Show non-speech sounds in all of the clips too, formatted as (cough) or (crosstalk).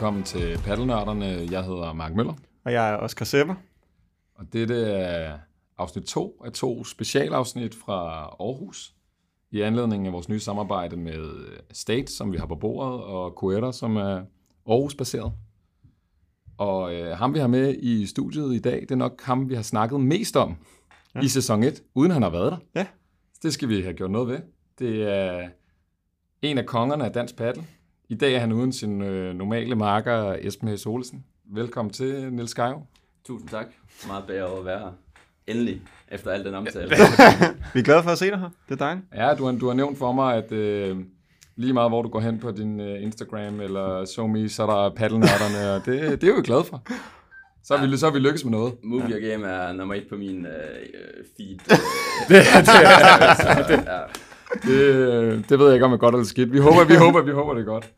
Velkommen til Paddelnørderne. Jeg hedder Mark Møller. Og jeg er Oscar Sepper. Og dette er afsnit 2 af to specialafsnit fra Aarhus. I anledning af vores nye samarbejde med State, som vi har på bordet, og Coetter, som er Aarhus-baseret. Og øh, ham, vi har med i studiet i dag, det er nok ham, vi har snakket mest om ja. i sæson 1, uden han har været der. Ja. Det skal vi have gjort noget ved. Det er en af kongerne af dansk paddel. I dag er han uden sin øh, normale marker, Esben Hæs Olsen. Velkommen til, Niels Gejo. Tusind tak. Meget bedre over at være her. Endelig, efter al den omtale. (laughs) Vi er glade for at se dig her. Det er dejligt. Ja, du har, du har nævnt for mig, at øh, lige meget hvor du går hen på din øh, Instagram eller SoMe, så er der paddelnørderne, og det, det er vi glade for. Så har, vi, så har vi lykkes med noget. Movie og Game er nummer et på min øh, feed. det, (laughs) det, er, det, (laughs) det, det ved jeg ikke, om er godt eller skidt. Vi håber, vi håber, vi håber det er godt.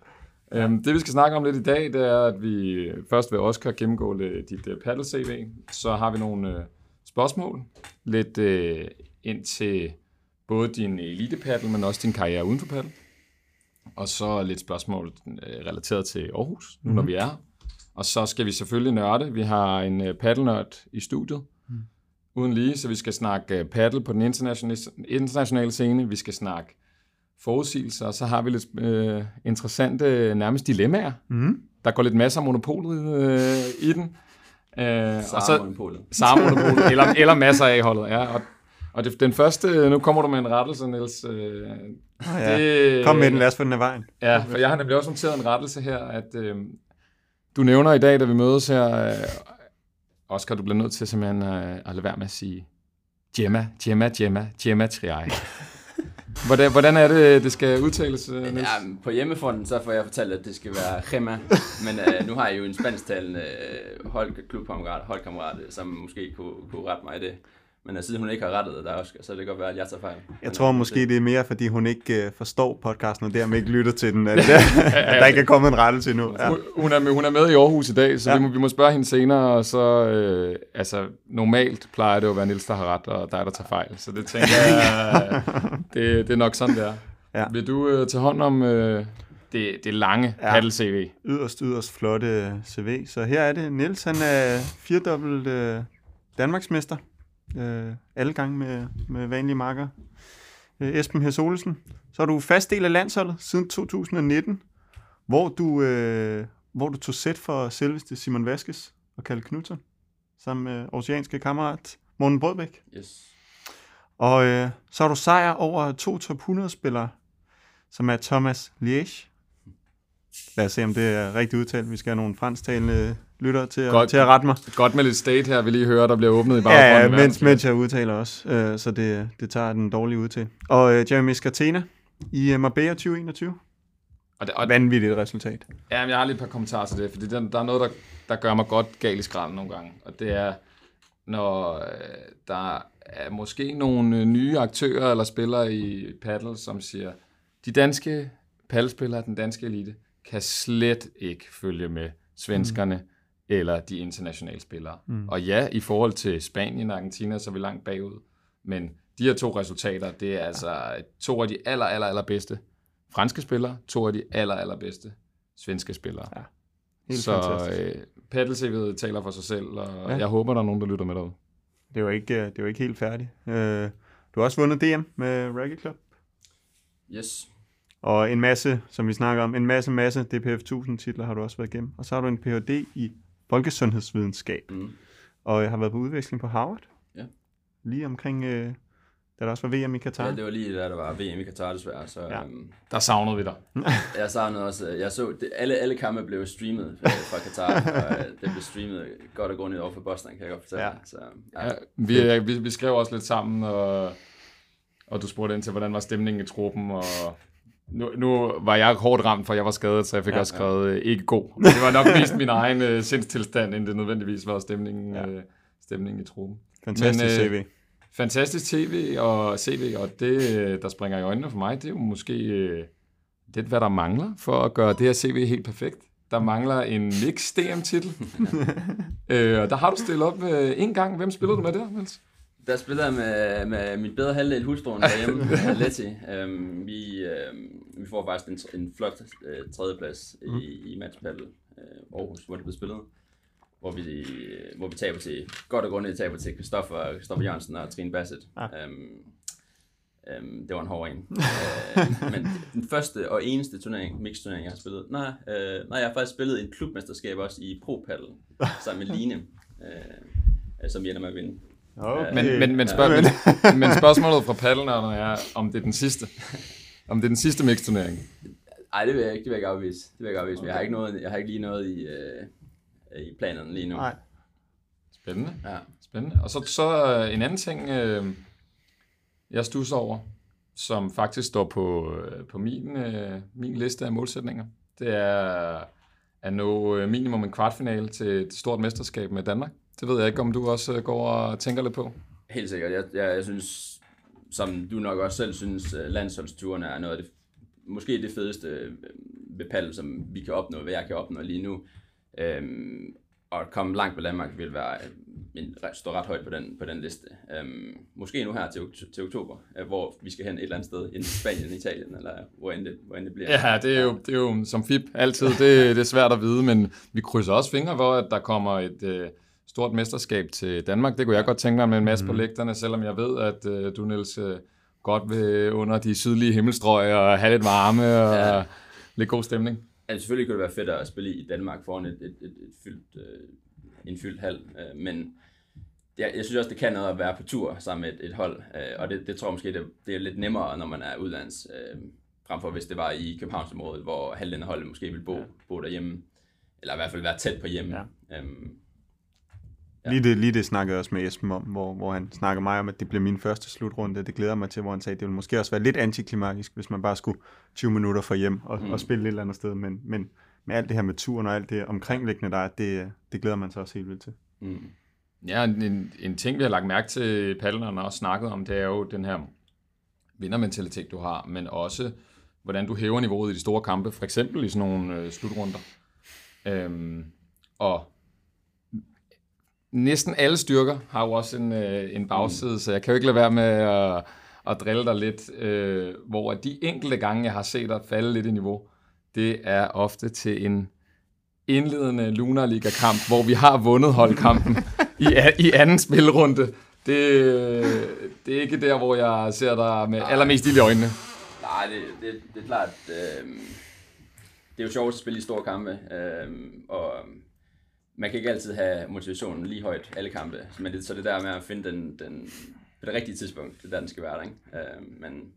Um, det vi skal snakke om lidt i dag, det er, at vi først vil Oscar gennemgå lidt, dit uh, paddle-CV. Så har vi nogle uh, spørgsmål lidt uh, ind til både din elite men også din karriere uden for paddle. Og så lidt spørgsmål uh, relateret til Aarhus, nu mm-hmm. når vi er. Og så skal vi selvfølgelig nørde. Vi har en uh, paddle-nørd i studiet, mm. uden lige, så vi skal snakke paddle på den internationale, internationale scene. Vi skal snakke forudsigelser, og så har vi lidt øh, interessante nærmest dilemmaer. Mm. Der går lidt masser af monopolet øh, i den. Øh, Sara-monopolet. Sara-monopolet, eller, (laughs) eller masser af holdet, ja. Og, og det, den første, nu kommer du med en rettelse, Niels. Øh, oh, ja. det, Kom med den, lad os få den af vejen. Ja, for jeg har nemlig også noteret en rettelse her, at øh, du nævner i dag, da vi mødes her, øh, Oscar, du bliver nødt til simpelthen øh, at lade være med at sige Gemma, Gemma, Gemma, Gemma Triai. Hvordan, hvordan er det, det skal udtales, øh, Niels? Ja, på hjemmefronten så får jeg fortalt, at det skal være Gema, (laughs) men uh, nu har jeg jo en spansktalende uh, hold, klubkammerat, holdkammerat, som måske kunne, kunne rette mig i det. Men uh, siden hun ikke har rettet det der, Oscar, så det kan godt være, at jeg tager fejl. Jeg men, tror måske, det er mere, fordi hun ikke uh, forstår podcasten, og dermed ikke lytter til den, at, uh, (laughs) at der ikke er kommet en rettelse endnu. Ja. Hun, er med, hun er med i Aarhus i dag, så ja. vi, må, vi må spørge hende senere, og så, øh, altså, normalt plejer det jo at være Nils, der har ret, og dig, der tager fejl. Så det tænker jeg, (laughs) det, det er nok sådan, det er. Ja. Vil du øh, tage hånd om øh, det, det lange ja. paddle-CV? Yderst, yderst flotte CV. Så her er det. Niels, han er firedobbelt øh, Danmarksmester øh, alle gange med, med vanlige marker. Øh, Esben Hess Olsen. Så er du fast del af landsholdet siden 2019, hvor du, øh, hvor du tog sæt for selveste Simon Vaskes og Kalle Knudsen, sammen med oceanske kammerat Morten Brødbæk. Yes. Og øh, så har du sejr over to top 100-spillere, som er Thomas Liège. Lad os se, om det er rigtigt udtalt. Vi skal have nogle fransktalende lytter til, godt, at, til at rette mig. Godt med lidt state her, vi lige hører, der bliver åbnet i baggrunden. Ja, mens, mens jeg udtaler også, øh, så det, det tager den dårlige udtal. Og øh, Jeremy Scatena i uh, Marbella 2021. Og det, og Vanvittigt resultat. Ja, men jeg har lige et par kommentarer til det, fordi der, der er noget, der, der gør mig godt gal i skralden nogle gange. Og det er, når øh, der er måske nogle øh, nye aktører eller spillere i paddle, som siger, de danske paddelspillere, den danske elite, kan slet ikke følge med svenskerne, mm eller de internationale spillere. Mm. Og ja, i forhold til Spanien og Argentina, så er vi langt bagud. Men de her to resultater, det er altså to af de aller, aller, aller bedste franske spillere, to af de aller, aller bedste svenske spillere. Ja. Helt så øh, paddle taler for sig selv, og ja. jeg håber, der er nogen, der lytter med derude. Det er jo ikke, det er jo ikke helt færdigt. Øh, du har også vundet DM med Raggy Club. Yes. Og en masse, som vi snakker om, en masse, masse DPF 1000 titler har du også været igennem. Og så har du en Ph.D. i folkesundhedsvidenskab. Mm. Og jeg har været på udveksling på Harvard. Ja. Lige omkring, øh, da der også var VM i Katar. Ja, det var lige da der var VM i Katar desværre. Så, ja. øhm, der savnede vi dig. (laughs) jeg savnede også, øh, jeg så, det, alle, alle kampe blev streamet øh, fra Katar, og øh, det blev streamet godt og grundigt over for Boston, kan jeg godt fortælle. Ja. Så, ja. Ja, vi, vi, vi skrev også lidt sammen, og, og du spurgte ind til, hvordan var stemningen i truppen, og nu, nu var jeg hårdt ramt, for jeg var skadet, så jeg fik ja, også skrevet ja. Øh, ikke god. Men det var nok (laughs) mest min egen uh, sindstilstand, end det nødvendigvis var stemningen, ja. uh, stemningen i truppen. Fantastisk Men, uh, CV. Fantastisk TV og CV, og det, der springer i øjnene for mig, det er jo måske uh, lidt, hvad der mangler for at gøre det her CV helt perfekt. Der mangler en mix DM-titel. uh, og der har du stillet op uh, en gang. Hvem spiller du med der, Niels? Der spiller jeg med, med mit bedre halvdel hustruen derhjemme, (laughs) Letty. Um, vi, um, vi får faktisk en, en flot uh, tredjeplads mm. i, i matchpaddle uh, Aarhus, hvor det blev spillet. Hvor vi, hvor vi taber til, godt og grundigt taber til Christoffer, Christoffer Jørgensen og Trine Bassett. Ah. Um, um, det var en hård en. uh, men den første og eneste turnering, mix turnering, jeg har spillet. Nej, uh, nej, jeg har faktisk spillet en klubmesterskab også i Pro sammen med Line, uh, som vi ender med at vinde. Okay. Men, men, men, spørg, men, men spørgsmålet fra paddelnørderne er, om det er den sidste. Om det er den sidste mix-turnering. Nej, det vil jeg ikke, det vil jeg ikke afvise. Det vil jeg ikke afvise. Okay. Jeg har ikke, noget, jeg har ikke lige noget i, øh, i planerne lige nu. Nej. Spændende. Ja. Spændende. Og så, så øh, en anden ting, øh, jeg stusser over, som faktisk står på, øh, på min, øh, min liste af målsætninger. Det er at nå øh, minimum en kvartfinale til et stort mesterskab med Danmark. Det ved jeg ikke, om du også øh, går og tænker lidt på. Helt sikkert. Jeg, jeg, jeg synes, som du nok også selv synes, øh, landsholdsturen er noget af det, måske det fedeste øh, ved paddle, som vi kan opnå, hvad jeg kan opnå lige nu. Øhm, og at komme langt på Danmark vil være en, stå ret højt på den, på den liste. Øhm, måske nu her til, til oktober, hvor vi skal hen et eller andet sted, i Spanien, Italien, eller hvor end det, hvor end det bliver. Ja, det er, jo, det er jo som FIP altid, det, det er svært at vide, men vi krydser også fingre for, at der kommer et, stort mesterskab til Danmark. Det kunne jeg godt tænke mig med en masse mm. på lægterne, selvom jeg ved, at uh, du, Niels, uh, godt vil under de sydlige himmelstrøg og have lidt varme og ja. lidt god stemning. Altså, selvfølgelig kunne det være fedt at spille i Danmark foran et, et, et, et fyldt, uh, en fyldt hal, uh, men jeg, jeg synes også, det kan noget at være på tur sammen med et, et hold, uh, og det, det tror jeg måske, det, det er lidt nemmere, når man er udlands, uh, frem for hvis det var i Københavnsområdet, hvor halvdelen af holdet måske ville bo, ja. bo derhjemme, eller i hvert fald være tæt på hjemme. Ja. Um, Ja. Lige, det, lige det snakkede jeg også med Esben om, hvor, hvor han snakker mig om, at det bliver min første slutrunde. Det glæder mig til, hvor han sagde, at det ville måske også være lidt antiklimatisk, hvis man bare skulle 20 minutter fra hjem og, mm. og spille et eller andet sted. Men, men med alt det her med turen og alt det omkringliggende der, det, det glæder man sig også helt vildt til. Mm. Ja, en, en ting, vi har lagt mærke til, paddlerne og snakket om, det er jo den her vindermentalitet, du har, men også, hvordan du hæver niveauet i de store kampe, for eksempel i sådan nogle øh, slutrunder. Øhm, og næsten alle styrker har jo også en, øh, en bagside, mm. så jeg kan jo ikke lade være med at, at drille dig lidt, øh, hvor de enkelte gange, jeg har set dig falde lidt i niveau, det er ofte til en indledende Lunarliga-kamp, hvor vi har vundet holdkampen i, i anden spilrunde. Det, det er ikke der, hvor jeg ser dig med allermest i øjnene. Nej, det, det, det er klart. Øh, det er jo sjovt at spille i store kampe, øh, og man kan ikke altid have motivationen lige højt alle kampe, men det, så det der med at finde den, den på det rigtige tidspunkt, det er der, den skal være der. Ikke? Uh, men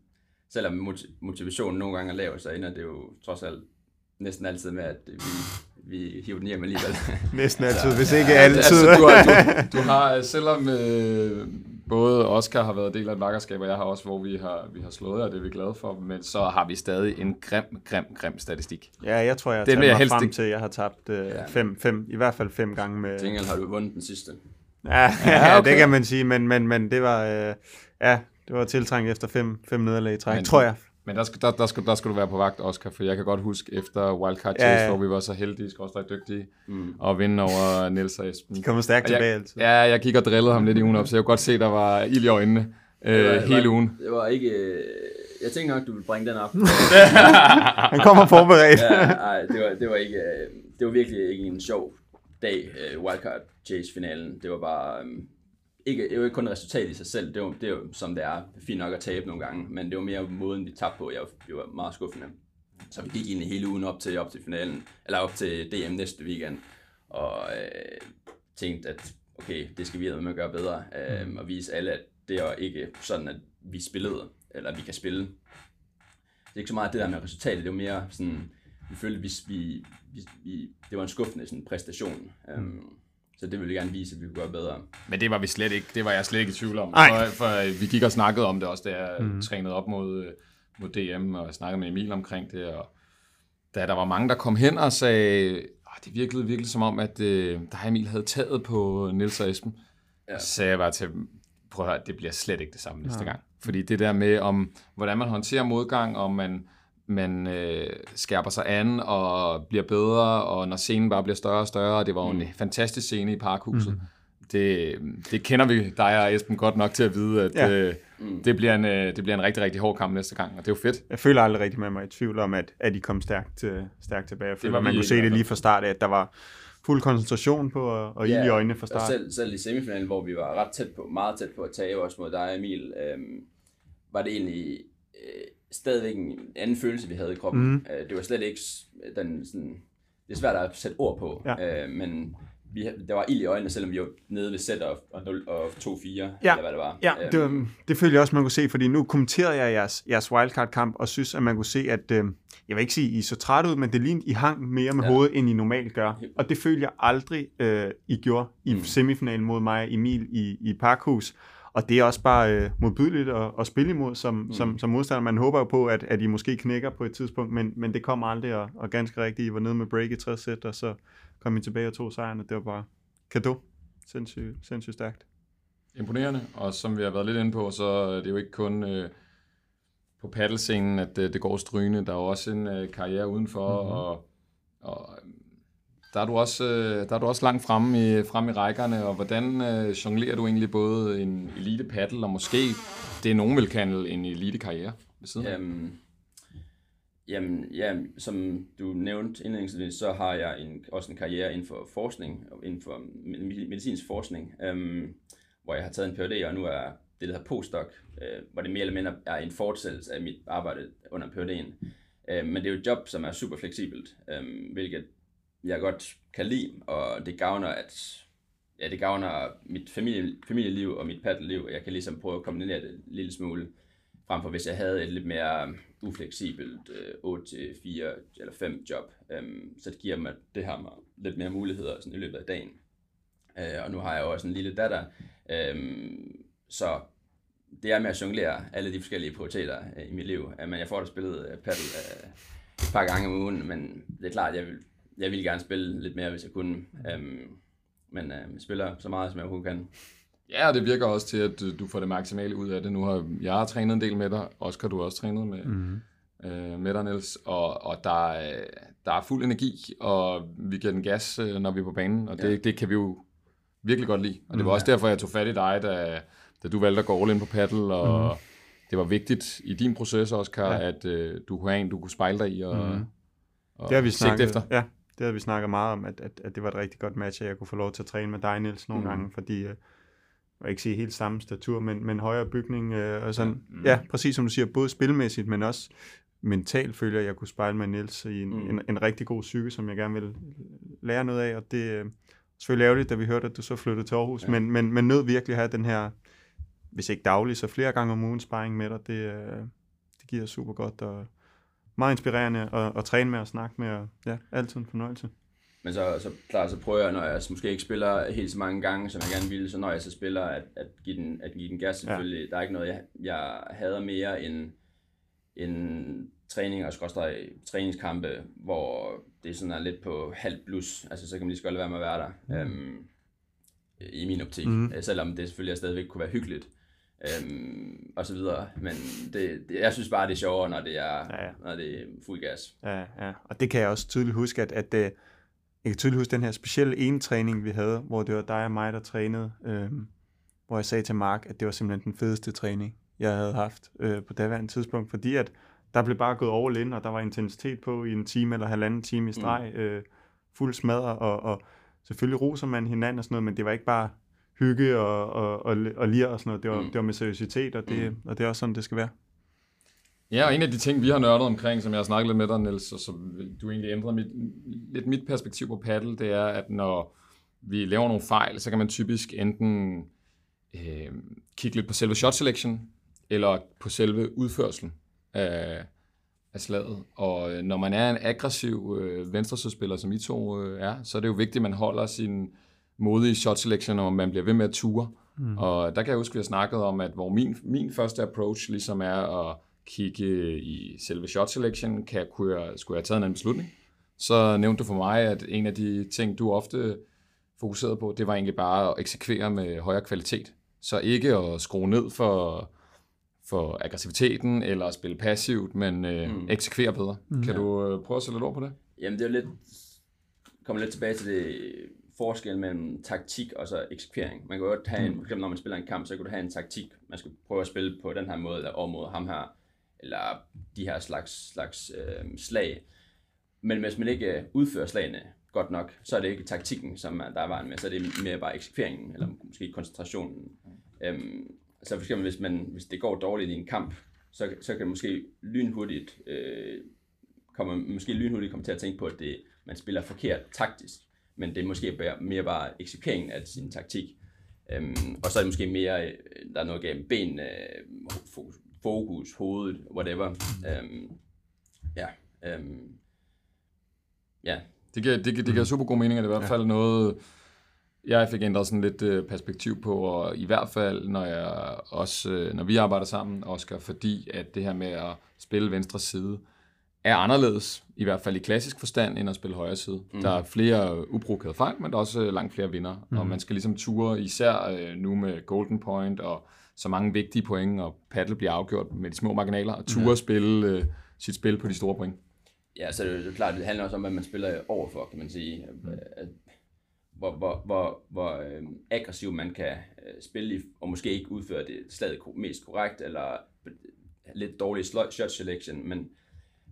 selvom motivationen nogle gange er lav, så ender det jo trods alt næsten altid med, at vi, vi hiver den hjem alligevel. (laughs) næsten altid, hvis ikke ja, altid. Altså, du, har, du, (laughs) du har, selvom øh, både Oscar har været del af et vakkerskab, og jeg har også, hvor vi har, vi har slået, og det er vi glade for, men så har vi stadig en grim, grim, grim statistik. Ja, jeg tror, jeg har taget mig helst frem ikke. til, at jeg har tabt øh, ja. fem, fem, i hvert fald fem gange med... Til har du vundet den sidste. Ja, (laughs) ja, ja okay. det kan man sige, men, men, men det var... Øh, ja, det var tiltrængt efter fem, fem nederlag i træk, men, tror jeg. Men der skal, der, der, skal, der skal du være på vagt, Oscar, for jeg kan godt huske efter Wildcard Chase, ja, ja. hvor vi var så heldige, skal også dygtige, mm. og vinde over Niels og Esben. De kommer stærkt tilbage altid. Ja, jeg gik og drillede ham lidt i ugen op, så jeg kunne godt se, der var ild i øjnene øh, var, hele var, ugen. Det var ikke... Øh, jeg tænkte nok, du ville bringe den op. (laughs) Han kommer forberedt. ja, nej, det var, det var ikke... Øh, det var virkelig ikke en sjov dag, øh, Wildcard Chase-finalen. Det var bare... Øh, ikke, det var ikke kun resultat i sig selv, det var, det var som det er, fint nok at tabe nogle gange, men det var mere måden, vi tabte på, jeg var, jeg var meget skuffende. Så vi gik egentlig hele ugen op til, op til finalen, eller op til DM næste weekend, og øh, tænkte, at okay, det skal vi med at gøre bedre, øh, og vise alle, at det er ikke sådan, at vi spillede, eller vi kan spille. Det er ikke så meget det der med resultatet, det var mere sådan, vi følte, vi, vi, vi, det var en skuffende sådan, præstation. Um, så det ville jeg gerne vise, at vi kunne gøre bedre. Men det var vi slet ikke. Det var jeg slet ikke i tvivl om. For, for vi gik og snakkede om det også, da jeg mm. trænede op mod, mod DM, og snakkede med Emil omkring det. Og da der var mange, der kom hen og sagde, oh, det virkede virkelig som om, at øh, der Emil havde taget på Nils og Esben. Ja. Så sagde jeg bare til prøv at høre, det bliver slet ikke det samme næste ja. gang. Fordi det der med, om hvordan man håndterer modgang, om man man øh, skærper sig an og bliver bedre, og når scenen bare bliver større og større, og det var jo mm. en fantastisk scene i Parkhuset. Mm. det, det kender vi dig og Esben godt nok til at vide, at Ja. ja. øh, det, bliver en, øh, det bliver en rigtig, rigtig hård kamp næste gang, og det er jo fedt. Jeg føler aldrig rigtig med mig i tvivl om, at, at I kom stærkt, øh, stærkt tilbage. Jeg føler, var man kunne se det lige fra start af, at der var fuld koncentration på og, og ild i øjnene fra og start. selv, selv i semifinalen, hvor vi var ret tæt på, meget tæt på at tage os mod dig, Emil, øhm, var det egentlig øh, stadigvæk en anden følelse, vi havde i kroppen. Mm. Øh, det var slet ikke den sådan, det er svært at sætte ord på, Ja. øh, men vi, der var ild i øjnene, selvom vi var nede ved sæt og, og, 0, og 2-4, Ja. eller hvad det var. Ja, Øhm, det, var, det følte jeg også, man kunne se, fordi nu kommenterede jeg jeres, jeres wildcard-kamp, og synes, at man kunne se, at, øh, jeg vil ikke sige, I så træt ud, men det lignede, I hang mere med ja. Hovedet, end I normalt gør. Og det følte jeg aldrig, øh, I gjorde i. Mm. semifinalen mod mig og Emil i, i Parkhus. Og det er også bare øh, modbydeligt at, at spille imod som, mm. som, som modstander. Man håber jo på, at, at I måske knækker på et tidspunkt, men, men det kom aldrig, og, og ganske rigtigt, I var nede med break i 60 sæt, og så kom I tilbage og tog sejren, og det var bare kado. Sindssygt, sindssygt stærkt. Imponerende, og som vi har været lidt inde på, så er det jo ikke kun øh, på paddelscenen, at øh, det går strygende. Der er jo også en øh, karriere udenfor, Mhm. mm-hmm. og, og der er, du også, øh, der er du også langt fremme i, fremme i rækkerne, og hvordan øh, jonglerer du egentlig både en elite paddle, og måske det nogen vil kalde en elite karriere ved siden af? Jamen, jamen, ja, som du nævnte indledningsvis, så har jeg en, også en karriere inden for forskning, inden for medicinsk forskning, øhm, hvor jeg har taget en Ph.D., og nu er det, der hedder postdoc, øh, hvor det mere eller mindre er en fortsættelse af mit arbejde under Ph.D.'en. Øh, men det er jo et job, som er super fleksibelt, øh, hvilket jeg godt kan lide, og det gavner, at ja, det gavner mit familie, familieliv og mit paddeliv. Jeg kan ligesom prøve at kombinere det en lille smule, frem for hvis jeg havde et lidt mere um, ufleksibelt øh, 8-4 eller 5 job. Øhm, så det giver mig det her mig lidt mere muligheder sådan i løbet af dagen. Øh, og nu har jeg jo også en lille datter, øhm, så det er med at jonglere alle de forskellige prioriteter øh, i mit liv. Øh, men jeg får da spillet øh, paddle øh, et par gange om ugen, men det er klart, jeg vil, jeg vil gerne spille lidt mere, hvis jeg kunne. Øhm, men øh, jeg spiller så meget, som jeg overhovedet kan. Ja, og det virker også til, at øh, du får det maksimale ud af det. Nu har jeg har trænet en del med dig, Oscar, du har også trænet med, Mm. øh, med dig, Niels, og, og der, er, der er fuld energi, og vi giver den gas, øh, når vi er på banen, og det, Ja. det kan vi jo virkelig godt lide. Og det var Mm. også derfor, jeg tog fat i dig, da, da du valgte at gå all in på paddle, og Mm. det var vigtigt i din proces, Oscar, Ja. at øh, du kunne have en, du kunne spejle dig i og, Mm. og Det har vi sigte snakket, efter. Ja, det har vi snakket meget om, at, at, at det var et rigtig godt match, at jeg kunne få lov til at træne med dig, Niels, nogle mm. Gange, fordi øh, jeg ikke sige helt samme statur, men, men højere bygning, øh, og sådan, Ja. mm. ja, præcis som du siger, både spilmæssigt, men også mentalt føler jeg, at jeg kunne spejle med Niels i en, mm. En, en rigtig god psyke, som jeg gerne vil lære noget af, og det er selvfølgelig ærgerligt, da vi hørte, at du så flyttede til Aarhus. Ja. men, men, men nød virkelig at have den her, hvis ikke daglig, så flere gange om ugen sparring med dig, det, øh, det giver super godt, og meget inspirerende at, at træne med og snakke med, og ja, altid en fornøjelse. Men så, så klart, så prøver jeg, når jeg måske ikke spiller helt så mange gange, som jeg gerne ville, så når jeg så spiller, at, at, give, den, at give den gas selvfølgelig. Ja. Der er ikke noget, jeg, jeg hader mere end, end træning og skråstrej træningskampe, hvor det sådan er lidt på halv plus. Altså, så kan man lige så godt lade være med at være der. Mm. Øhm, I min optik. Mm. Selvom det selvfølgelig stadigvæk kunne være hyggeligt. Øhm, og så videre. Men det, det, jeg synes bare, det er sjovere, når det er, Ja, ja. når det er fuld gas. Ja, ja. Og det kan jeg også tydeligt huske, at, at øh, jeg kan tydeligt huske den her specielle ene træning, vi havde, hvor det var dig og mig, der trænede, øh, hvor jeg sagde til Mark, at det var simpelthen den fedeste træning, jeg havde haft øh, på daværende tidspunkt, fordi at der blev bare gået all in, og der var intensitet på i en time eller halvanden time i streg, mm. øh, fuld smadre, og, og selvfølgelig roser man hinanden og sådan noget, men det var ikke bare hygge og, og, og, og lir og sådan noget, det var, mm. Det var med seriøsitet, og det, mm. og det er også sådan, det skal være. Ja, og en af de ting, vi har nørdet omkring, som jeg har snakket lidt med dig, Niels, og som du egentlig ændrer mit, lidt mit perspektiv på paddle, det er, at når vi laver nogle fejl, så kan man typisk enten øh, kigge lidt på selve shot selection, eller på selve udførselen af, af slaget. Og øh, når man er en aggressiv øh, venstresødspiller, som I to øh, er, så er det jo vigtigt, at man holder sin modige shot selection, og man bliver ved med at ture. Mm. Og der kan jeg huske, at vi har snakket om, at hvor min, min første approach ligesom er at kigge i selve shot selection, kan jeg, kunne jeg, skulle jeg have taget en anden beslutning. Så nævnte du for mig, at en af de ting, du ofte fokuserede på, det var egentlig bare at eksekvere med højere kvalitet. Så ikke at skrue ned for, for aggressiviteten, eller at spille passivt, men øh, mm. Eksekvere bedre. Mm. Kan Ja. du øh, prøve at sætte lidt ord på det? Jamen, det er lidt kommer lidt tilbage til det forskel mellem taktik og så eksekvering. Man kan godt have en, for eksempel når man spiller en kamp, så kan du have en taktik, man skal prøve at spille på den her måde, eller over mod ham her, eller de her slags, slags øh, slag. Men hvis man ikke øh, udfører slagene godt nok, så er det ikke taktikken, som er- der er vejen med, så er det mere bare eksekveringen, eller måske koncentrationen. Øhm, så for eksempel, hvis, man, hvis det går dårligt i en kamp, så, så kan det måske lynhurtigt øh, kommer måske lynhurtigt komme til at tænke på, at det, man spiller forkert taktisk, men det er måske mere bare eksekveringen af sin taktik. Øhm, og så er det måske mere, øh, der er noget med benene, øh, fo- fokus, hovedet, whatever. Øhm, ja, øhm, ja, Det giver, det, giver, det giver super god mening, og det er i hvert fald noget, jeg fik ændret sådan lidt øh, perspektiv på, og i hvert fald, når, jeg også, øh, når vi arbejder sammen, Oscar, fordi at det her med at spille venstre side, er anderledes, i hvert fald i klassisk forstand, end at spille højre side. Mm. Der er flere uprovokerede fejl, men der er også øh, langt flere vinder. Mm. Og man skal ligesom ture, især øh, nu med Golden Point og så mange vigtige point, og paddle bliver afgjort med de små marginaler, og ture mm. spille øh, sit spil på de store point. Ja, så er det jo klart, det handler også om, hvad man spiller overfor, kan man sige. At- Hvor, hvor, hvor, hvor øh, aggressiv man kan øh, spille og måske ikke udføre det slaget mest korrekt, eller lidt dårlig slo- shot selection, men,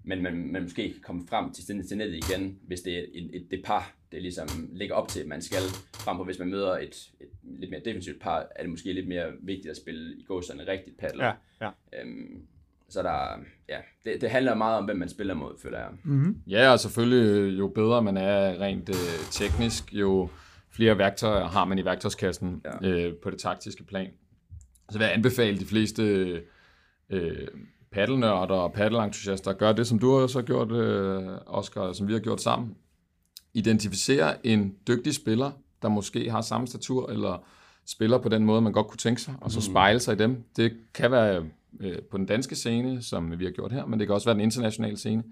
men man, man måske kan komme frem til, til nettet igen, hvis det er et, et, det par, det ligesom ligger op til, at man skal frem på. Hvis man møder et, et lidt mere defensivt par, er det måske lidt mere vigtigt at spille i gåserne rigtigt paddle. Ja, ja. Øhm, så der, ja, det, det handler meget om, hvem man spiller mod, føler jeg. Ja, og selvfølgelig øh, jo bedre man er rent øh, teknisk, jo flere værktøjer har man i værktøjskassen. Ja. øh, på det taktiske plan. Så vil jeg anbefale de fleste øh, paddelnørder og paddelentusiaster at gøre det, som du også har gjort, øh, Oscar, som vi har gjort sammen. Identificere en dygtig spiller, der måske har samme statur, eller spiller på den måde, man godt kunne tænke sig, og så spejle sig i dem. Det kan være øh, på den danske scene, som vi har gjort her, men det kan også være den internationale scene.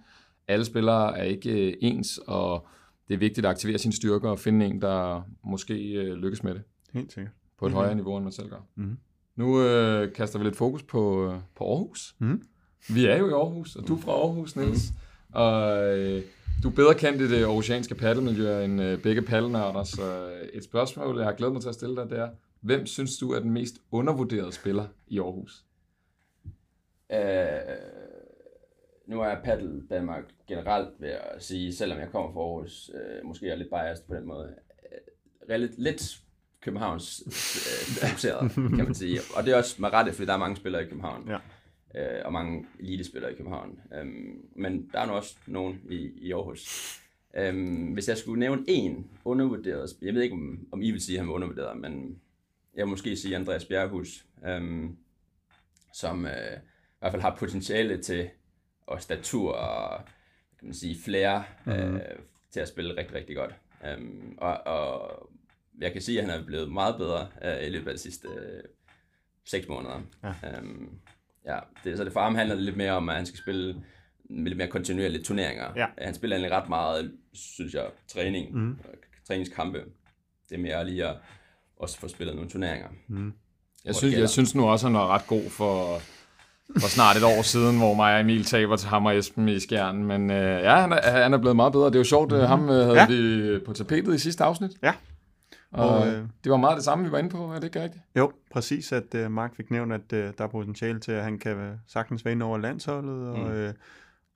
Alle spillere er ikke øh, ens, og det er vigtigt at aktivere sine styrker og finde en, der måske øh, lykkes med det Helt sikkert. på et mm-hmm. højere niveau, end man selv gør. Mhm. Nu øh, kaster vi lidt fokus på, øh, på Aarhus. Mhm. Vi er jo i Aarhus, og du er fra Aarhus, Niels. Og øh, du er bedre kendt i det oceanske paddelmiljø end øh, begge paddelnørder, så øh, et spørgsmål, jeg har glædet mig til at stille dig, det er, hvem synes du er den mest undervurderede spiller i Aarhus? Øh, nu er Paddle Danmark generelt ved at sige, selvom jeg kommer fra Aarhus, øh, måske er jeg lidt biased på den måde, øh, lidt, lidt Københavns øh, (laughs) fokuseret, kan man sige. Og det er også med rette, fordi der er mange spillere i København. Ja. Øh, og mange elitespillere i København. Øhm, men der er nu også nogen i, i Aarhus. Øhm, hvis jeg skulle nævne en undervurderet, jeg ved ikke, om, om I vil sige, at han var undervurderet, men jeg vil måske sige Andreas Bjerghus, øhm, som øh, i hvert fald har potentiale til, og statur og kan man sige, flere øh, til at spille rigtig, rigtig godt. Øhm, og, og jeg kan sige, at han er blevet meget bedre øh, i løbet af de sidste øh, seks måneder. Ja. Øhm, ja, det, så det for ham handler det lidt mere om, at han skal spille med lidt mere kontinuerlige turneringer. Ja. Han spiller egentlig ret meget, synes jeg, træning, mm. træningskampe. Det er mere lige at også få spillet nogle turneringer. Jeg synes, jeg synes nu også, han var ret god for, for snart et år siden, hvor mig og Emil taber til ham og Esben i skjernen. Men øh, ja, han er, han er blevet meget bedre. Det er jo sjovt, mm-hmm. ham øh, havde Ja. vi på tapetet i sidste afsnit. Ja. Og, Og, og øh, det var meget det samme, vi var inde på. Er det ikke rigtigt? Jo, præcis, at uh, Mark fik nævnt, at uh, der er potentiale til, at han kan uh, sagtens være inde over landsholdet. Og, Mm. uh,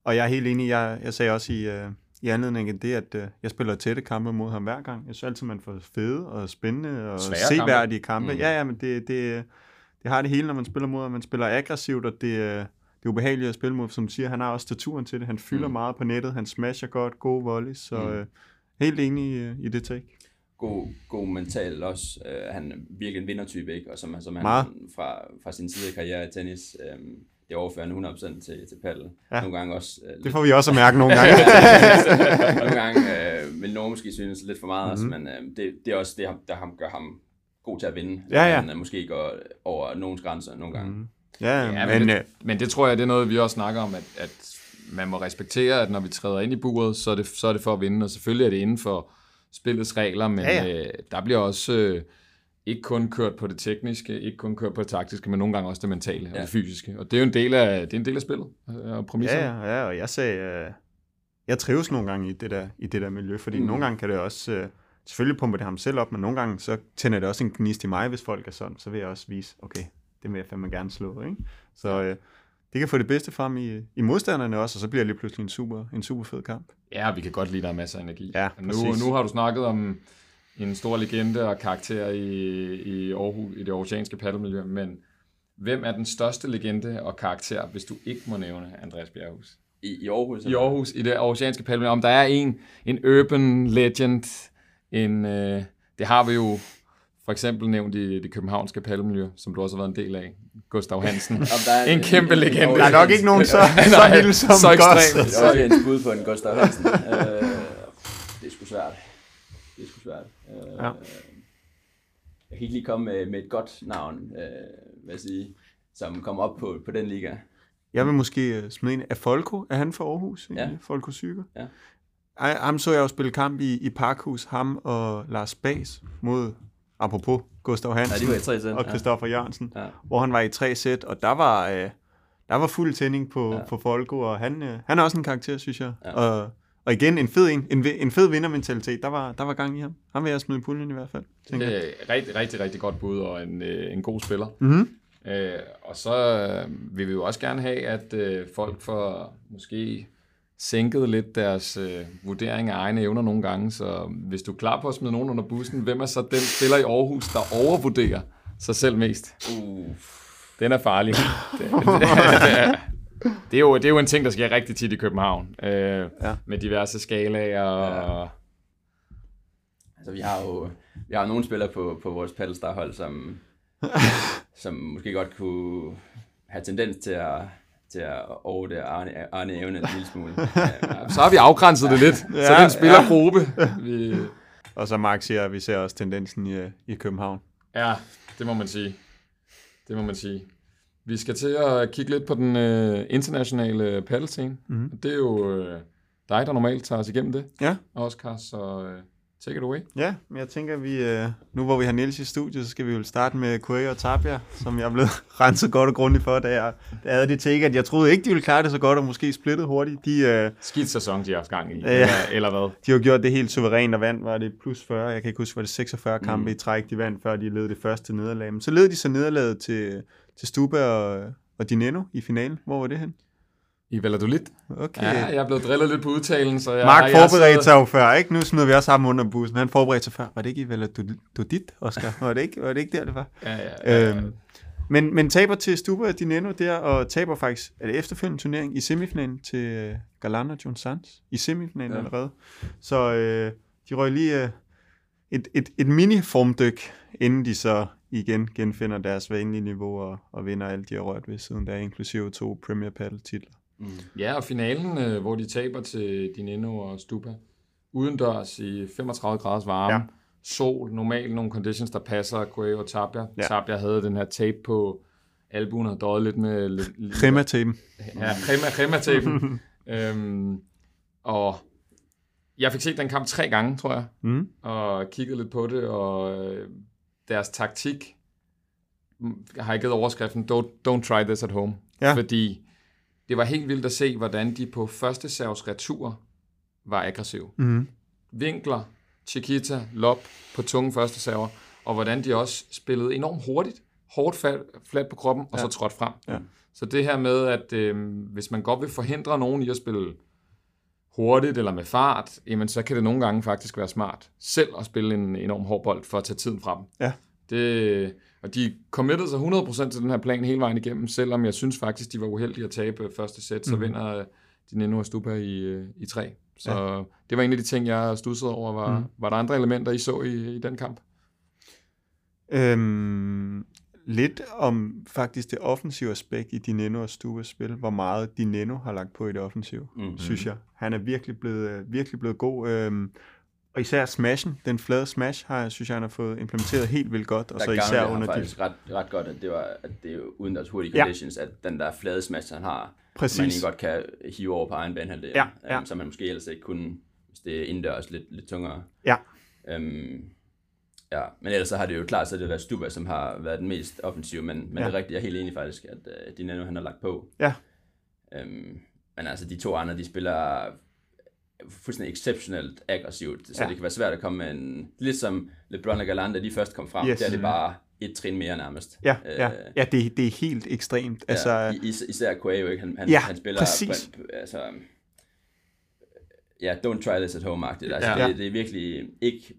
og jeg er helt enig, jeg, jeg sagde også i, uh, i anledning af det, at uh, jeg spiller tætte kampe mod ham hver gang. Jeg synes altid, man får fede og spændende og Svære seværdige kampe. Mm. Ja, ja, men det, det, det har det hele, når man spiller mod ham. Man spiller aggressivt, og det, uh, det er ubehageligt at spille mod. Som du siger, han har også staturen til det. Han fylder Mm. meget på nettet, han smasher godt, gode volleys, så Mm. uh, helt enig uh, i det take. God, god mental også. Uh, han er virkelig en vindertype, ikke? Og som, som han Meget. fra, fra sin tidligere karriere i tennis, um, det overfører han 100% til, til paddle. Ja. Nogle gange også uh, Det får vi også at mærke nogle (laughs) gange. Nogle gange uh, vil nogen måske synes lidt for meget, mm-hmm. men uh, det, det er også det, der ham, gør ham god til at vinde. Ja, ja. Han uh, måske går over nogens grænser nogle gange. Mm. ja, Ja, ja, men, men, det, øh, men det tror jeg, det er noget, vi også snakker om, at, at man må respektere, at når vi træder ind i buret, så er det, så er det for at vinde. Og selvfølgelig er det inden for spillets regler, men Ja, ja. Øh, der bliver også øh, ikke kun kørt på det tekniske, ikke kun kørt på det taktiske, men nogle gange også det mentale ja. og det fysiske. Og det er jo en del af, det er en del af spillet øh, og præmisserne. Ja, ja, ja, og jeg sagde, øh, jeg trives nogle gange i det der, i det der miljø, fordi mm. nogle gange kan det også, øh, selvfølgelig pumper det ham selv op, men nogle gange så tænder det også en gnist i mig, hvis folk er sådan, så vil jeg også vise, okay, det vil jeg fandme gerne slå, ikke? Så øh, det kan få det bedste frem i, i modstanderne også, og så bliver det lige pludselig en super, en super fed kamp. Ja, vi kan godt lide, at der er masser af energi. Ja, nu, præcis. nu har du snakket om en stor legende og karakter i, i, Aarhus, i det aarhusianske paddelmiljø, men hvem er den største legende og karakter, hvis du ikke må nævne Andreas Bjerghus? I, I Aarhus? I Aarhus, i det aarhusianske paddelmiljø. Om der er en, en urban legend, en, øh, det har vi jo for eksempel nævnt i det københavnske paddelmiljø, som du også har været en del af. Gustav Hansen. (laughs) Der er en kæmpe legende. Der er nok ikke nogen så, (laughs) så lille som så ekstrem. Goss. Det er også en bud på en Gustav Hansen. øh, det er sgu svært. Det er sgu svært. Øh, Ja. Jeg kan ikke lige komme med, med et godt navn, øh, jeg sige, som kommer op på, på den liga. Jeg vil måske uh, smide en af Folko. Er han fra Aarhus? Ja. egentlig? Folko Syker? Ja. Ham så jeg jo spille kamp i, i Parkhus, ham og Lars Bas mod, apropos Gustav Hansen de var i tre sæt. og Christoffer Jørgensen, Ja. hvor han var i tre sæt, og der var, øh, der var fuld tænding på, Ja. ja. på Folko, og han, øh, han er også en karakter, synes jeg. Ja. Og, og igen, en fed, en, en, en fed vindermentalitet, der var, der var gang i ham. Han vil jeg smide i puljen i hvert fald, tænker. Det er rigtig, rigtig, rigtig godt bud og en, øh, en god spiller. Mm-hmm. Øh, og så øh, vil vi jo også gerne have, at øh, folk får måske sænket lidt deres øh, vurdering af egne evner nogle gange. Så hvis du er klar på at smide nogen under bussen, hvem er så den spiller i Aarhus, der overvurderer sig selv mest? Uh, Den er farlig. (laughs) Det, det, det, er, det, er jo, det er jo en ting, der sker rigtig tit i København. Øh, ja. Med diverse skalaer og... altså, vi har jo vi har jo nogle spillere på, på vores paddlestar-hold, som, (laughs) som måske godt kunne have tendens til at, til at overvurdere Arne, Arne Evne en lille smule. (laughs) Øh, Så har vi afgrænset det lidt. Så det er en spillergruppe. Vi, Og så Mark siger, at vi ser også tendensen i, i København. Ja, det må man sige. Det må man sige. Vi skal til at kigge lidt på den øh, internationale paddlescene. Mm-hmm. Det er jo øh, dig, der normalt tager os igennem det, Ja. Oscar, så øh, take it away. Ja, men jeg tænker, at vi, øh, nu hvor vi har Niels i studiet, så skal vi jo starte med Kue og Tapia, som jeg er blevet (laughs) renset godt og grundigt for, da jeg, da jeg havde det take, at jeg troede ikke, de ville klare det så godt, og måske splittet hurtigt. De, øh, Skidt sæson, de har haft gang i, Ja. eller, eller hvad? de har gjort det helt suverænt og vandt, var det plus 40, jeg kan ikke huske, var det 46 kampe mm. i træk, de vandt, før de led det første nederlag. Men så led de så nederlaget til, til Stuba og, og Dineno i finalen. Hvor var det hen? I Valladolid? Okay. Ja, jeg er blevet drillet lidt på udtalen, så jeg Mark forberedte sig jo før, ikke? Nu smider vi også ham under bussen. Han forberedte sig før. Var det ikke i Valladolid, Oscar? Var det ikke, var det ikke der, det var? Ja, ja, ja. Øhm, men, men taber til Stuba og Dineno der, og taber faktisk, er det efterfølgende turnering i semifinalen til øh, Galana og John Sands? I semifinalen Ja. ja. allerede. Så øh, de røg lige øh, et, et, et mini-formdyk, inden de så igen genfinder deres vanlige niveau og, og vinder alt, de har rørt ved siden der, inklusive to Premier Paddle titler. Mm. Ja, og finalen, øh, hvor de taber til Dineno og Stupa, udendørs i 35 graders varme, ja. Sol, normalt nogle conditions, der passer Quay og Tapia. Ja. Tapia havde den her tape på albuen og døjet lidt med... Lidt, Krema-tapen. Ja, crema, crema-tapen. (laughs) øhm, og jeg fik set den kamp tre gange, tror jeg, Mm. og kigget lidt på det, og øh, deres taktik mm, har jeg givet overskriften, don't, don't try this at home. Ja. Fordi det var helt vildt at se, hvordan de på første serves retur var aggressive. Mm. Vinkler, Chiquita, lob på tunge første server, og hvordan de også spillede enormt hurtigt, hårdt fat, flat på kroppen, og Ja. så trådte frem. Ja. Så det her med, at øh, hvis man godt vil forhindre nogen i at spille hurtigt eller med fart, jamen så kan det nogle gange faktisk være smart selv at spille en enorm hård bold for at tage tiden frem. Ja. Det, og de committede sig 100% til den her plan hele vejen igennem, selvom jeg synes faktisk, de var uheldige at tabe første sæt, så Mhm. vinder øh, de Nino og Stupa i, øh, i tre. Så ja. det var en af de ting, jeg stussede over. Var, Mhm. var der andre elementer, I så i, i den kamp? Øhm, lidt om faktisk det offensive aspekt i Dineno og Stubas spil, hvor meget Dineno har lagt på i det offensive, Mm. mm. synes jeg. Han er virkelig blevet, øh, virkelig blevet god. Øhm, og især smashen, den flade smash, har, jeg, synes jeg, han har fået implementeret helt vildt godt. Og der så især under han de... faktisk ret, ret godt, at det, var, at det er uden deres hurtige Ja. conditions, at den der flade smash, han har, Præcis. man godt kan hive over på egen banehalvdel, Ja, ja. øhm, som man måske ellers ikke kunne, hvis det er indendørs lidt, lidt tungere. Ja. Øhm, ja, men ellers så har det jo klart, så det været Stuba, som har været den mest offensive, men, men Ja. det er rigtigt, jeg er helt enig faktisk, at uh, Dineno han har lagt på. Ja. Øhm, men altså, de to andre, de spiller fuldstændig exceptionelt aggressivt, så Ja. det kan være svært at komme med en... Lidt som LeBron og Gallant, da de først kom frem, Yes. der er det bare et trin mere nærmest. Ja, ja, Øh, ja det, det er helt ekstremt. Altså, ja, i- is- især Quavo, ikke? Han, han, Ja, han spiller... præcis. På, altså, ja, don't try this at home-agtigt. Altså, Ja. ja. det, det er virkelig ikke...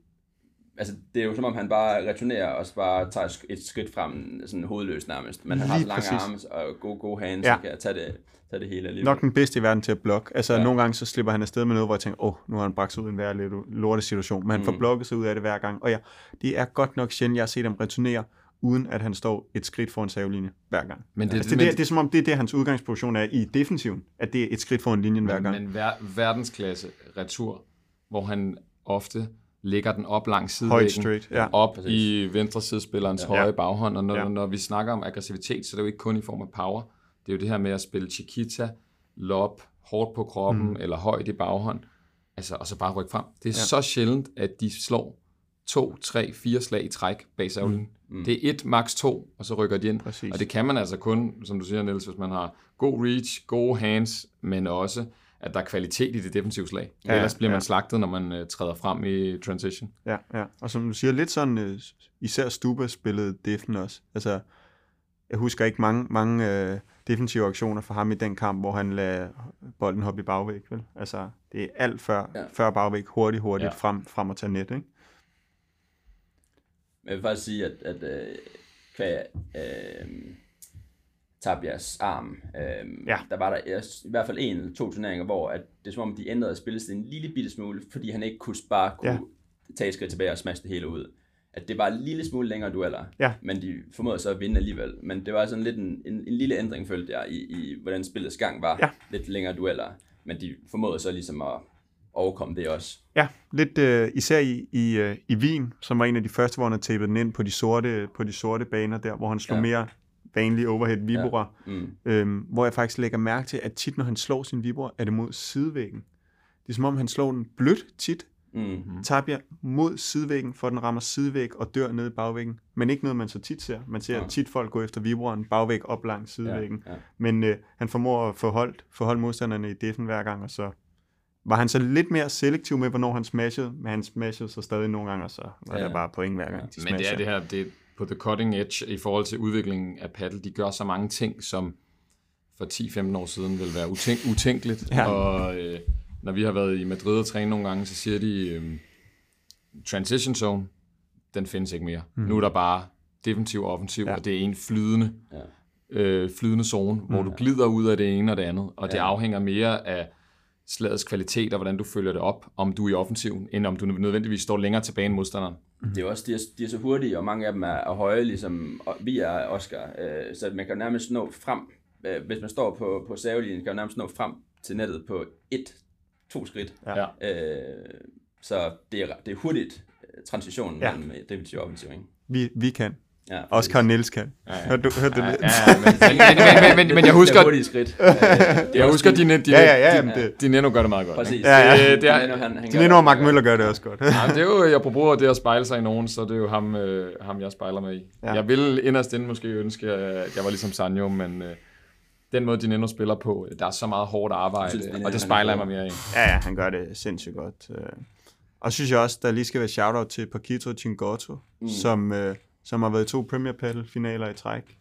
Altså, det er jo som om, han bare returnerer og så bare tager et skridt frem, sådan hovedløst nærmest. Men han har Lige så lange præcis. arme og gode, gode hands, Ja. så kan tage det, tage det hele alligevel. nok den bedste i verden til at blokke. Altså, ja. Nogle gange så slipper han afsted med noget, hvor jeg tænker, åh, oh, nu har han bragt sig ud i en værre lidt lorte situation. Men han får Mm. blokket sig ud af det hver gang. Og ja, det er godt nok sjældent, jeg har set ham returnere, uden at han står et skridt foran savelinje hver gang. Men det, Altså, det, men, det, det er som om, det er det, hans udgangsposition er i defensiven, at det er et skridt foran linjen hver gang. Men ver, verdensklasse retur, hvor han ofte lægger den op langs sidevæggen, straight, ja. op Præcis. i venstre sidespillerens Ja. høje baghånd, og når, Ja. når vi snakker om aggressivitet, så er det jo ikke kun i form af power. Det er jo det her med at spille Chiquita, lob, hårdt på kroppen, Mm. eller højt i baghånd, altså, og så bare rykke frem. Det er Ja. så sjældent, at de slår to, tre, fire slag i træk bag savlen. Mm. Mm. Det er et, max to, og så rykker de ind. Præcis. Og det kan man altså kun, som du siger, Niels, hvis man har god reach, gode hands, men også, at der er kvalitet i det defensive slag. Ja, Ellers bliver ja. man slagtet, når man uh, træder frem i transition. Ja, ja. Og som du siger, lidt sådan, øh, især Stuba spillede defen også. Altså, jeg husker ikke mange, mange øh, defensive aktioner for ham i den kamp, hvor han lagde bolden hoppe i bagvæg. Vel? Altså, det er alt før, ja. Før bagvæg, hurtigt, hurtigt ja. Frem, frem og tage net, ikke? Men jeg vil faktisk sige, at, at øh, kvæg øh, Tabias arm, øh, Ja. der var der i hvert fald en eller to turneringer, hvor at det er som om, de ændrede spillestilen en lille bitte smule, fordi han ikke kunne bare kunne Ja. tage et skridt tilbage og smash det hele ud. At det var en lille smule længere dueller, Ja. men de formåede så at vinde alligevel. Men det var sådan lidt en, en, en lille ændring, følte jeg, i, i hvordan spillets gang var. Ja. Lidt længere dueller, men de formåede så ligesom at overkomme det også. Ja, lidt øh, især i, i, øh, i Wien, som var en af de første, hvor han tapet den ind på de sorte, på de sorte baner der, hvor han slog. Ja. mere vanlig overhead vibora. Mm. øhm, hvor jeg faktisk lægger mærke til, at tit når han slår sin vibra, er det mod sidevæggen. Det er som om, han slår den blødt tit, Mm. Tabia mod sidevæggen, for den rammer sidevæg og dør ned i bagvæggen. Men ikke noget, man så tit ser. Man ser Ja. tit folk gå efter vibraen bagvæg op langs sidevæggen. Ja, ja. Men øh, han formår at forholde, forholde modstanderne i defen hver gang, og så var han så lidt mere selektiv med, hvornår han smashede, men han smashede så stadig nogle gange, og så var Ja. det bare point hver gang, de Men det smashede. er det her, det på the cutting edge i forhold til udviklingen af paddle. De gør så mange ting, som for 10-15 år siden vil være utænk- utænkeligt. Ja. Og øh, når vi har været i Madrid og træne nogle gange, så siger de, øh, transition zone, den findes ikke mere. Mm. Nu er der bare defensiv og offensiv, Ja. og det er en flydende, Ja. øh, flydende zone, hvor du glider ud af det ene og det andet. Og det Ja. afhænger mere af slagets kvalitet og hvordan du følger det op, om du er i offensiven, end om du nødvendigvis står længere tilbage end modstanderen. Det er også, de er, de er så hurtige, og mange af dem er, er høje, ligesom og vi er Oscar. Øh, så man kan nærmest nå frem, øh, hvis man står på, på savelinjen, kan man nærmest nå frem til nettet på et, to skridt. Ja. Øh, så det er, det er hurtigt øh, transitionen ja. mellem defensiv og offensiv. Ikke? Vi, vi kan. Ja, Oscar og Niels kan. Ja, ja. Hørte du, hørte du Ja, det? ja, men, men, men, men, men jeg husker, Det er hurtige skridt. Øh, er jeg også husker, fint. dine, dine, Ja, ja, ja, jamen det- dine endnu gør det meget godt. Præcis. Ikke? Ja, ja. Det, det er, Dino, han, han Din og Mark Møller gør det også godt. Ja, (laughs) det er jo, jeg prøver det at spejle sig i nogen, så det er jo ham, øh, ham jeg spejler mig i. Ja. Ja. Jeg vil inderst inde måske ønske, at jeg var ligesom Sanjo, men øh, den måde, de endnu spiller på, der er så meget hårdt arbejde, synes, og det er spejler jeg mig mere i. Ja, ja, han gør det sindssygt godt. øh. Og så synes jeg også, der lige skal være shout-out til Paquito Chingotto, mm. som, øh, som har været i to Premier Paddle finaler i træk.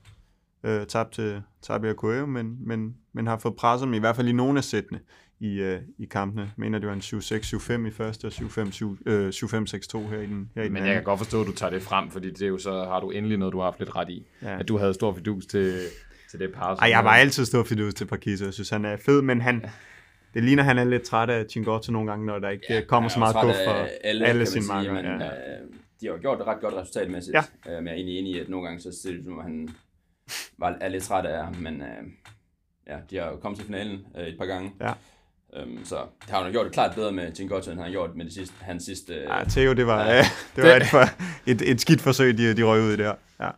Øh, tabt til Tabia Coelho, men, men, men har fået presset dem i hvert fald i nogle af sættene i, øh, i kampene. Jeg mener, det var en 7-6-7-5 i første og 7-5-7, øh, 7-5-6-2 her i den, her i den Men jeg kan godt forstå, at du tager det frem, fordi det er jo så har du endelig noget, du har haft lidt ret i. Ja. At du havde stor fidus til, til det par. Ej, jeg var altid stor fidus til Paquito. Jeg synes, han er fed, men han, det ligner, han er lidt træt af Chingotto nogle gange, når der ikke ja, kommer så meget guf fra alle, alle sine sige, marker. Men, Ja. øh, de har jo gjort det ret godt resultatmæssigt. Ja. Øh, men jeg er egentlig enig i, at nogle gange så ser det som om, han var, er lidt træt af ham. Men øh, ja, de har jo kommet til finalen øh, et par gange. Ja. Øhm, så det har han jo gjort det klart bedre med Gingotto, end han har gjort med det sidste, hans sidste... Øh, Ja, Theo, det var, Ja. ja. det var et, for, et, et skidt forsøg, de, de røg ud i der. Ja.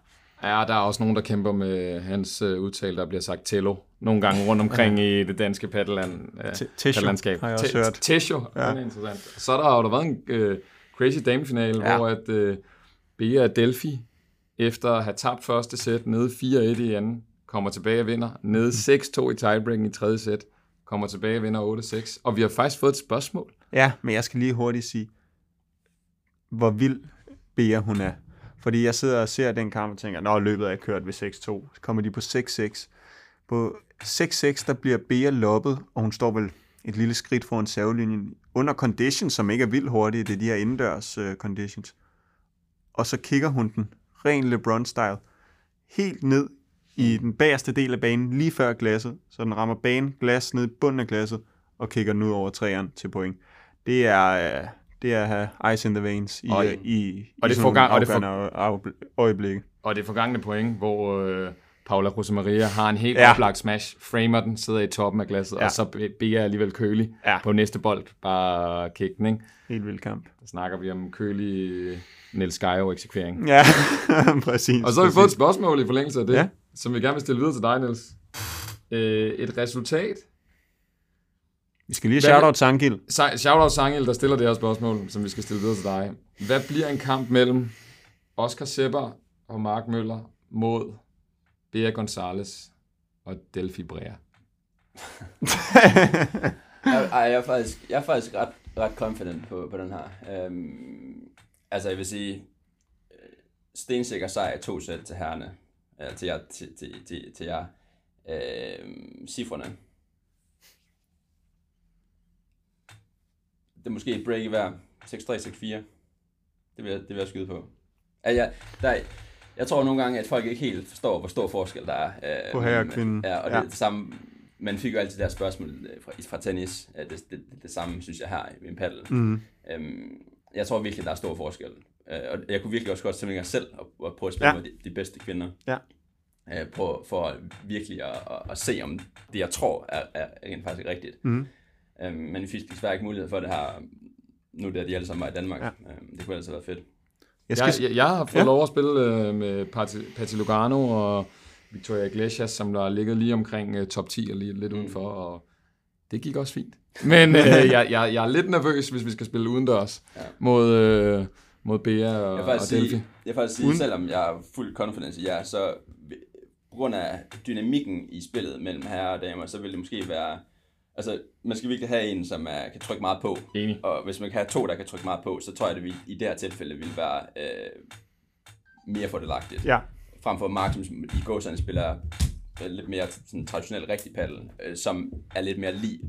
Ja, der er også nogen, der kæmper med hans øh, udtale, der bliver sagt Tello. Nogle gange rundt omkring i det danske paddeland, øh, paddelandskab. har jeg også hørt. Tesho, Ja. ja. det er interessant. Så er der jo der været en øh, crazy damefinale, Ja. hvor at øh, Bea Delphi, efter at have tabt første sæt, nede 4-1 i anden, kommer tilbage og vinder. Nede 6-2 i tiebreaken i tredje sæt, kommer tilbage og vinder 8-6. Og vi har faktisk fået et spørgsmål. Ja, men jeg skal lige hurtigt sige, hvor vild Bea hun er. Fordi jeg sidder og ser den kamp og tænker, nå, løbet er kørt ved 6-2. Så kommer de på 6-6. På 6-6, der bliver Bea loppet, og hun står vel et lille skridt foran servelinjen. Under conditions, som ikke er vildt hurtige, det er de her indendørs uh, conditions. Og så kigger hun den, ren LeBron-style, helt ned i den bagerste del af banen, lige før glasset, så den rammer banen, glas ned i bunden af glasset, og kigger den ud over træerne til point. Det er, uh, det er at have ice in the veins i, Og- og, i, og i det sådan forgang- og det for- øjeblikke. Og det forgangne point, hvor øh, Paula Rosemaria har en helt Ja. oplagt smash, framer den, sidder i toppen af glasset, Ja. og så beder alligevel kølig Ja. på næste bold. Bare kick den, ikke? Helt vild kamp. Der snakker vi om kølig Niels Geiro eksekvering. Ja, (laughs) præcis. Og så har vi præcis. fået et spørgsmål i forlængelse af det, Ja. som vi gerne vil stille videre til dig, Niels. Øh, et resultat. Vi skal lige Hvad- shout out Sangil. Sa- Shoutout Sangel, der stiller det her spørgsmål, som vi skal stille videre til dig. Hvad bliver en kamp mellem Oscar Sepper og Mark Møller mod Bea Gonzalez og Delphi Brea? Jeg, ej, jeg, er faktisk, jeg er faktisk ret, ret confident på, på den her. Øhm, altså, jeg vil sige, øh, stensikker sejr i to sæt til herrene. Ja, til jer. Til, til, til, til jer. Øhm, cifrene. Det er måske et break i hver. 6-3, 6-4. Det vil, jeg, det vil jeg skyde på. Altså, jeg, der, er- jeg tror nogle gange, at folk ikke helt forstår, hvor stor forskel der er. øh, På herre og kvinde. Ja, og det, Ja. det samme, man fik jo altid det her spørgsmål øh, fra, fra tennis. Det, det, det, det samme, synes jeg, her i en paddle. Mm. Øhm, jeg tror virkelig, der er stor forskel. Øh, og jeg kunne virkelig også godt tænke mig selv at, at prøve at spille Ja. med de, de bedste kvinder. Ja. Øh, på, for virkelig at, at, at, se, om det, jeg tror, er, er, er faktisk rigtigt. Mm. Øhm, men vi fik desværre ikke mulighed for det her, nu da de alle sammen var i Danmark. Ja. Øhm, det kunne altså være fedt. Jeg Jeg, skal, jeg, jeg har fået Ja. lov at spille øh, med Patti, Patti Lugano og Victoria Iglesias, som der har ligget lige omkring øh, top 10 og lige lidt mm. udenfor, og det gik også fint. (laughs) Men øh, jeg, jeg, jeg er lidt nervøs, hvis vi skal spille udendørs Ja. mod, øh, mod Bea og, Jeg og Delphi. sige, jeg vil faktisk sige Uden- selvom jeg har fuld confidence i jer, så på grund af dynamikken i spillet mellem herrer og damer, så vil det måske være... Altså, man skal virkelig have en, som er, kan trykke meget på. Enig. Og hvis man kan have to, der kan trykke meget på, så tror jeg, at det i det her tilfælde vil være øh, mere fordelagtigt. ja, Frem for Mark, som i gåserne spiller øh, lidt mere sådan, traditionelt rigtig paddle, øh, som er lidt mere lige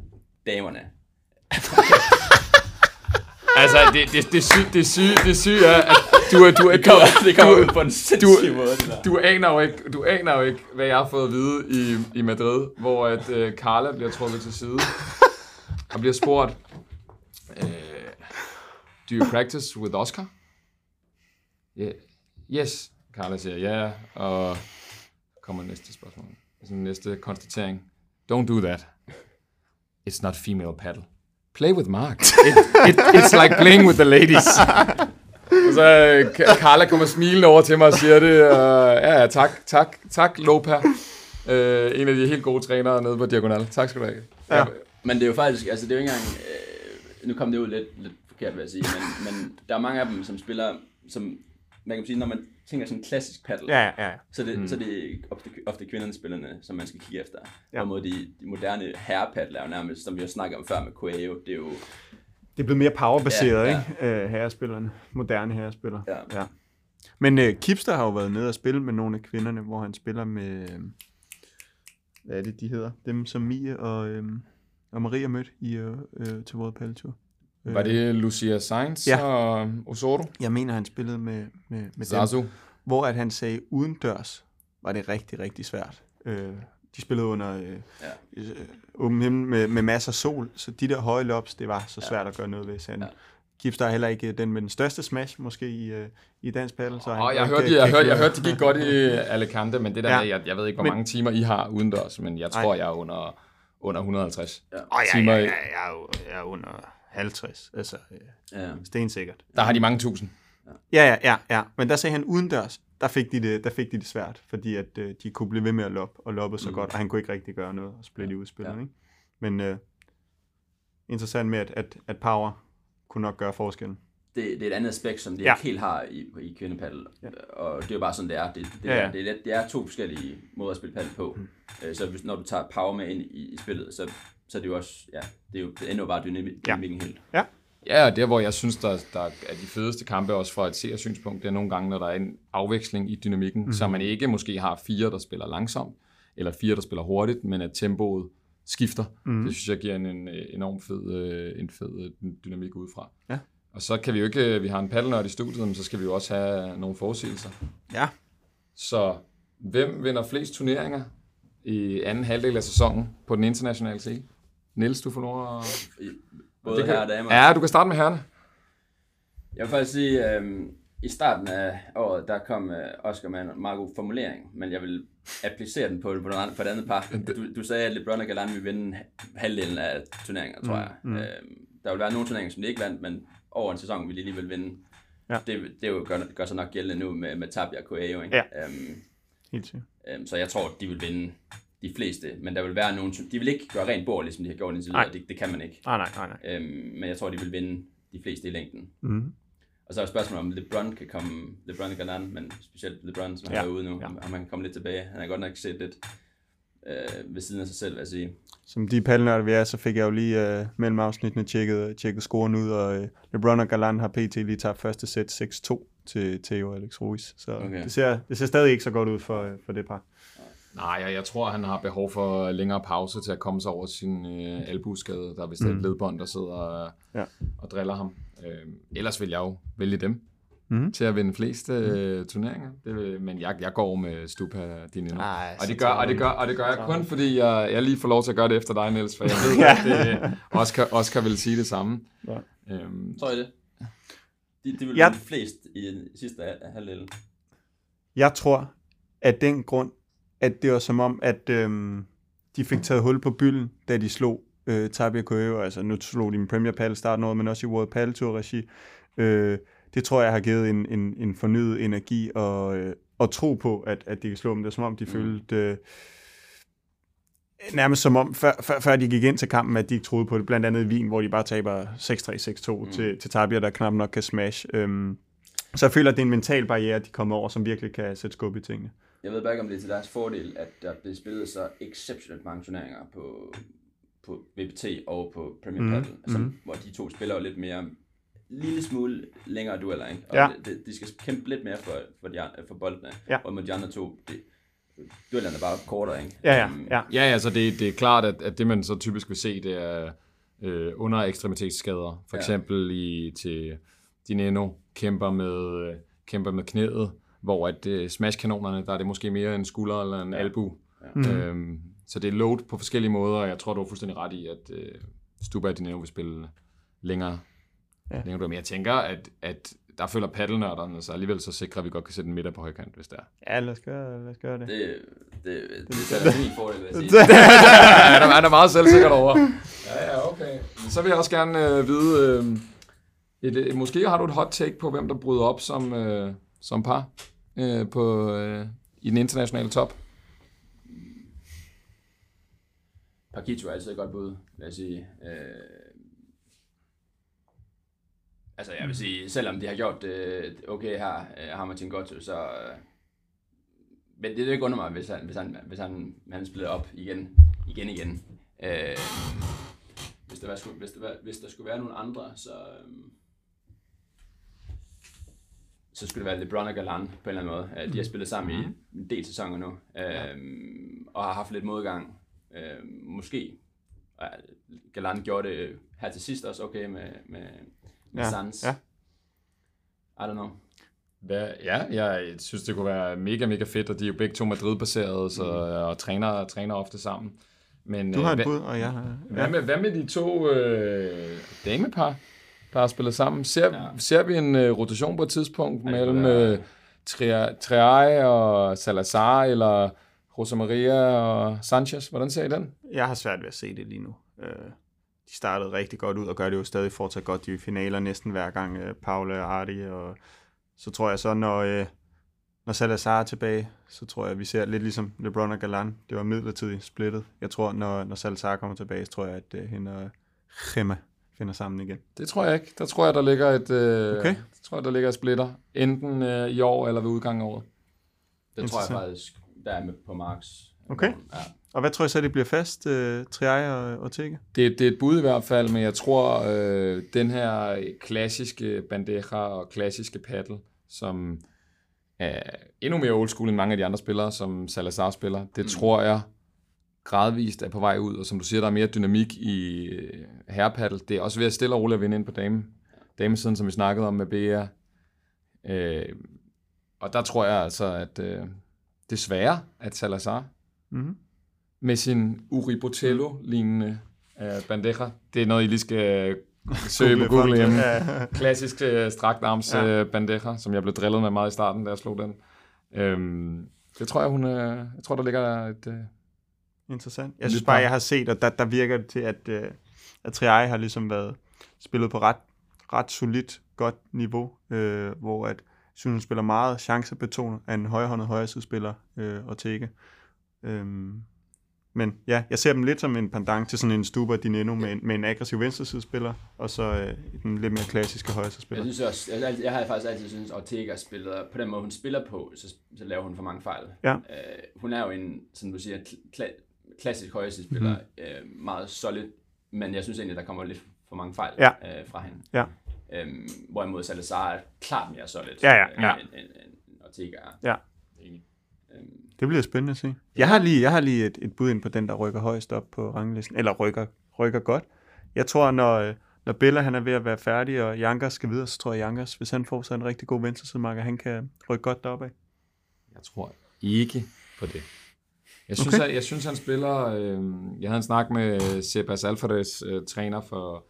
damerne. (laughs) Altså, det, det, det, syge, det, syge, det syge er, at du. Du er Det kommer, det kommer du- ud på en sindssyg måde, det der. Du aner jo ikke, du aner jo ikke, hvad jeg har fået at vide i, i Madrid, hvor at øh, Carla bliver trukket til side og bliver spurgt, øh, do you practice with Oscar? Yeah. Yes, Carla siger ja, og kommer næste spørgsmål. Altså næste konstatering. Don't do that. It's not female paddle. Play with Mark. It, it, it's like playing with the ladies. Og så Ka- Carla kommer smilende over til mig og siger det. Og, ja, ja, tak, tak, tak, Lopa. Øh, en af de helt gode trænere nede på Diagonal. Tak skal du have. Ja. Men det er jo faktisk, altså det er jo ikke engang, øh, nu kom det ud lidt, lidt forkert, vil jeg sige, men, men der er mange af dem, som spiller, som, man kan sige, når man tænker sådan klassisk paddle, ja, ja, ja. så, det, mm. så er det ofte, ofte kvinderne spillerne, som man skal kigge efter. Ja. Hvorimod de, de moderne herrepaddler er jo nærmest, som vi har snakket om før med Coelho, det er jo, Det er blevet mere powerbaseret, Ja, ja, ikke? Øh, herrespillerne. Moderne herrespillere. Ja. ja. Men øh, Kipster har jo været nede og spille med nogle af kvinderne, hvor han spiller med... Øh, hvad er det, de hedder? Dem, som Mie og, øh, og Maria mødte i, øh, øh, til World Padel Tour. Øh, Var det Lucia Sainz Ja. og Osoro? Jeg mener, han spillede med, med, med dem. Zazu. Hvor at han sagde, udendørs var det rigtig, rigtig svært. Øh, de spillede under øh, Ja. øh, åben himmel med, med masser af sol, så de der høje lops, det var så svært at gøre noget ved, sagde han. Ja. Kipster er heller ikke den med den største smash, måske i, øh, i dansk paddle. Så han Og jeg kan hørte, jeg, hørte, jeg hørte, det gik godt i (laughs) Alicante, men det der Ja. ja. med, jeg, jeg ved ikke, hvor Men- mange timer I har udendørs, men jeg tror, jeg er under, under 150. Ja. Åh, ja, timer ja, i- ja, jeg er, jo, jeg er under 50, altså øh, ja. stensikkert. Der har de mange tusind. Ja, ja, ja, ja, men der sagde han udendørs, der fik de det, der fik de det svært, fordi at øh, de kunne blive ved med at loppe, og loppe så Mm. godt, og han kunne ikke rigtig gøre noget, og så blev de udspillet, Ja. ikke? Men øh, interessant med, at, at, at power kunne nok gøre forskellen. det, det er et andet aspekt, som de Ja. ikke helt har i, i kvindepaddel. Ja. Og det er jo bare sådan, det er. Det, det, Ja, ja, ja. ja. Det, er, det er to forskellige måder at spille paddel på. Mm. Så hvis, når du tager power med ind i, i spillet, så, så er det jo også, ja, det er jo det ender jo bare dynamik, dynamikken helt. Ja, og der hvor jeg synes, der, der er de fedeste kampe, også fra et seersynspunkt, det er nogle gange, når der er en afveksling i dynamikken, mm-hmm. så man ikke måske har fire, der spiller langsomt, eller fire, der spiller hurtigt, men at tempoet skifter. Mm-hmm. Det synes jeg giver en, en enorm fed, øh, en fed øh, dynamik udefra. Ja. Og så kan vi jo ikke, øh, vi har en paddelnørd i studiet, men så skal vi jo også have nogle forudsigelser. Ja. Så hvem vinder flest turneringer i anden halvdel af sæsonen på den internationale scene? Niels, du får lov at... Både Det kan- og damer. Ja, du kan starte med herrene. Jeg vil faktisk sige, øhm, i starten af året, der kom øh, Oscar med en meget god formulering, men jeg vil applicere den på, på, noget andet, på et andet par. Du, du sagde, at LeBron og Galan vil vinde halvdelen af turneringer, tror jeg. Mm. Øhm, der vil være nogle turneringer, som de ikke vandt, men over en sæson vil de alligevel vinde. Ja. Det, det er jo gør, gør sig nok gældende nu med, med Tabia og Coelho, ikke? Ja. Øhm, Helt sikkert. øhm, så jeg tror, de vil vinde de fleste, men der vil være nogle, de vil ikke gøre rent bord, ligesom de har gjort indtil videre. Det, det kan man ikke. Nej, nej, nej, nej. Øhm, men jeg tror, de vil vinde de fleste i længden. Mm. Og så er spørgsmålet, om LeBron kan komme, LeBron og Galan, men specielt LeBron, som Ja, er ude nu, ja. om han kan komme lidt tilbage. Han har godt nok set lidt øh, ved siden af sig selv, vil jeg sige. Som de paddelnørder vi er, så fik jeg jo lige øh, mellem afsnittene tjekket, tjekket scoren ud, og øh, LeBron og Galan har pt. lige tabt første sæt 6-2 til Theo Alex Ruiz. Så okay. Okay. det, ser, det ser stadig ikke så godt ud for, øh, for det par. Nej, jeg, jeg tror, han har behov for længere pause til at komme sig over sin øh, albueskade. Der er vist mm. et ledbånd, der sidder og, Ja. og driller ham. Øh, ellers vil jeg jo vælge dem Mhm. til at vinde flest øh, turneringer. Det, vil- men jeg, jeg går med Stupa Dinino. Ej, og, det gør, og, det gør, og det gør jeg kun, fordi jeg, jeg lige får lov til at gøre det efter dig, Niels, for jeg ved, (laughs) at det, Oscar, Oscar vil sige det samme. Ja. Tror Øhm, I det? De, de vil Ja. ja. flest i den sidste hal- halvdel. Jeg tror, at den grund, at det var som om, at øhm, de fik taget hul på bylden, da de slog øh, Tabia Coelho. Altså nu slog de med Premier Padel starten af året, men også i World Padel Tour regi. Øh, det tror jeg har givet en, en, en fornyet energi og, øh, og tro på, at, at de kan slå dem. Det er som om, de mm. følte... Øh, nærmest som om, før, før, før de gik ind til kampen, at de ikke troede på det. Blandt andet i Wien, hvor de bare taber 6-3, 6-2 mm. til, til Tabia, der knap nok kan smash. Øhm, så jeg føler, at det er en mental barriere, de kommer over, som virkelig kan sætte skub i tingene. Jeg ved bare ikke, om det er til deres fordel, at der bliver spillet så exceptionelt mange turneringer på, på VPT og på Premier mm. Padel, som, mhm. hvor de to spiller jo lidt mere lille smule længere dueller, ikke? Og Ja. det, det, de skal kæmpe lidt mere for, for, de, for boldene, Ja. og mod de andre to, det, duellerne er bare kortere, ikke? Ja, ja, Øhm, ja. Ja, altså det, det er klart, at, at det man så typisk vil se, det er øh, under ekstremitetsskader. For Ja. eksempel i, til Dineno kæmper med, kæmper med knæet, hvor at øh, smashkanonerne, der er det måske mere en skulder eller en ja. albu. Mm. Ja. Øhm, så det er load på forskellige måder, og jeg tror, du har fuldstændig ret i, at øh, Stuba og Dineno vil spille længere. Ja. Længere. Men jeg tænker, at, at der følger paddelnørderne, så alligevel så sikrer at vi godt kan sætte en midter på højkant, hvis det er. Ja, lad os gøre, lad os gøre det. Det, det, det, det er min fordel, vil jeg sige. (laughs) han, er, han er meget selvsikker over. Ja, ja, okay. Så vil jeg også gerne øh, vide, øh, et, et, måske har du et hot take på, hvem der bryder op som, øh, som par øh, på, øh, i den internationale top. Pakito er altid et godt bud, vil jeg sige. Øh, altså, jeg vil sige, selvom de har gjort det okay her, øh, har Martin Gotto, så... Øh, men det er ikke under mig, hvis han, hvis han, hvis han, han spiller op igen, igen, igen. Øh, hvis, der var, hvis, der var, hvis der skulle være nogle andre, så... Øh, så skulle det være LeBron og Galan på en eller anden måde. Øh, De har spillet sammen i en del sæsoner nu, øh, og har haft lidt modgang. Øh, måske. Galan gjorde det her til sidst også okay med, med, med Ja, Sands. ja. I don't know. Hvad, ja, jeg synes, det kunne være mega, mega fedt, og de er jo begge to Madrid-baserede, så, og træner, træner ofte sammen. Men, Du øh, har et bud, og jeg har... Hvad med, hvad med de to øh, damepar, der har spillet sammen? Ser, ja. Ser vi en øh, rotation på et tidspunkt Ja, mellem være- øh, Tria- Triay og Salazar, eller Rosa Maria og Sanchez? Hvordan ser I den? Jeg har svært ved at se det lige nu. Øh, de startede rigtig godt ud, og gør det jo stadig fortsat godt. De er finaler næsten hver gang, øh, Paula og Arti, og så tror jeg så, når, øh, når Salazar er tilbage, så tror jeg, at vi ser lidt ligesom LeBron og Galan. Det var midlertidigt splittet. Jeg tror, når, når Salazar kommer tilbage, så tror jeg, at øh, hende og Gemma finder sammen igen. Det tror jeg ikke. Der tror jeg, der ligger et, øh, Okay. der tror jeg, der ligger et splitter. Enten øh, i år eller ved udgangen af året. Det tror jeg faktisk, der er med på Marks. Okay. Ja. Og hvad tror I så, det bliver fast, øh, Triay og Ortega? Det, det er et bud i hvert fald, men jeg tror, øh, den her klassiske bandeja og klassiske paddle, som er endnu mere old school end mange af de andre spillere, som Salazar spiller, det mm. tror jeg gradvist er på vej ud, og som du siger, der er mere dynamik i øh, herrepaddle. Det er også ved at stille og roligt at vinde ind på dame, damesiden, som vi snakkede om med Bea. Øh, og der tror jeg altså, at øh, desværre, at Salazar Mm-hmm. med sin Uri Botello-lignende øh, bandeja. Det er noget, I lige skal (laughs) søge på Google hjemme. Ja. (laughs) Klassisk øh, strakt arms Ja. ja. øh, bandeja, som jeg blev drillet med meget i starten, da jeg slog den. Øhm, det tror jeg, hun, øh, jeg tror, der ligger et... Øh, Interessant. Jeg synes bare, jeg har set, og der, der virker det til, at, øh, at Triay har ligesom været spillet på ret, ret solidt, godt niveau, øh, hvor at, jeg synes, hun spiller meget chancebetonet af en højrehåndet højresidespiller, øh, Ortega. Øhm, men ja, jeg ser dem lidt som en pendant til sådan en Stuber Dineno med, en- med en aggressiv venstresidespiller, og så øh, den lidt mere klassiske Jeg højresidespiller. synes også, jeg, jeg har faktisk altid synes Ortega spiller, på den måde hun spiller på, så, så laver hun for mange fejl. Ja. Øh, hun er jo en, som du siger, kla- klassisk højresidsspiller, mm-hmm. øh, meget solid, men jeg synes egentlig, der kommer lidt for mange fejl Ja. øh, fra hende. Ja. Øhm, hvorimod Salazar er klart mere solid, Ja, ja, øh, ja. End, end, end Ortega er. Ja. Øhm, Det bliver spændende at se. Jeg har lige, jeg har lige et, et bud ind på den, der rykker højst op på ranglisten. Eller rykker, rykker godt. Jeg tror, når, øh, når Bella han er ved at være færdig, og Jankers skal videre, så tror jeg, Jankers, hvis han får sig en rigtig god venstresidemarker, han kan rykke godt deroppe af. jeg tror ikke på det. Jeg synes, Okay. jeg, jeg synes han spiller... Øh, jeg havde en snak med Sebas Alvarez, øh, træner for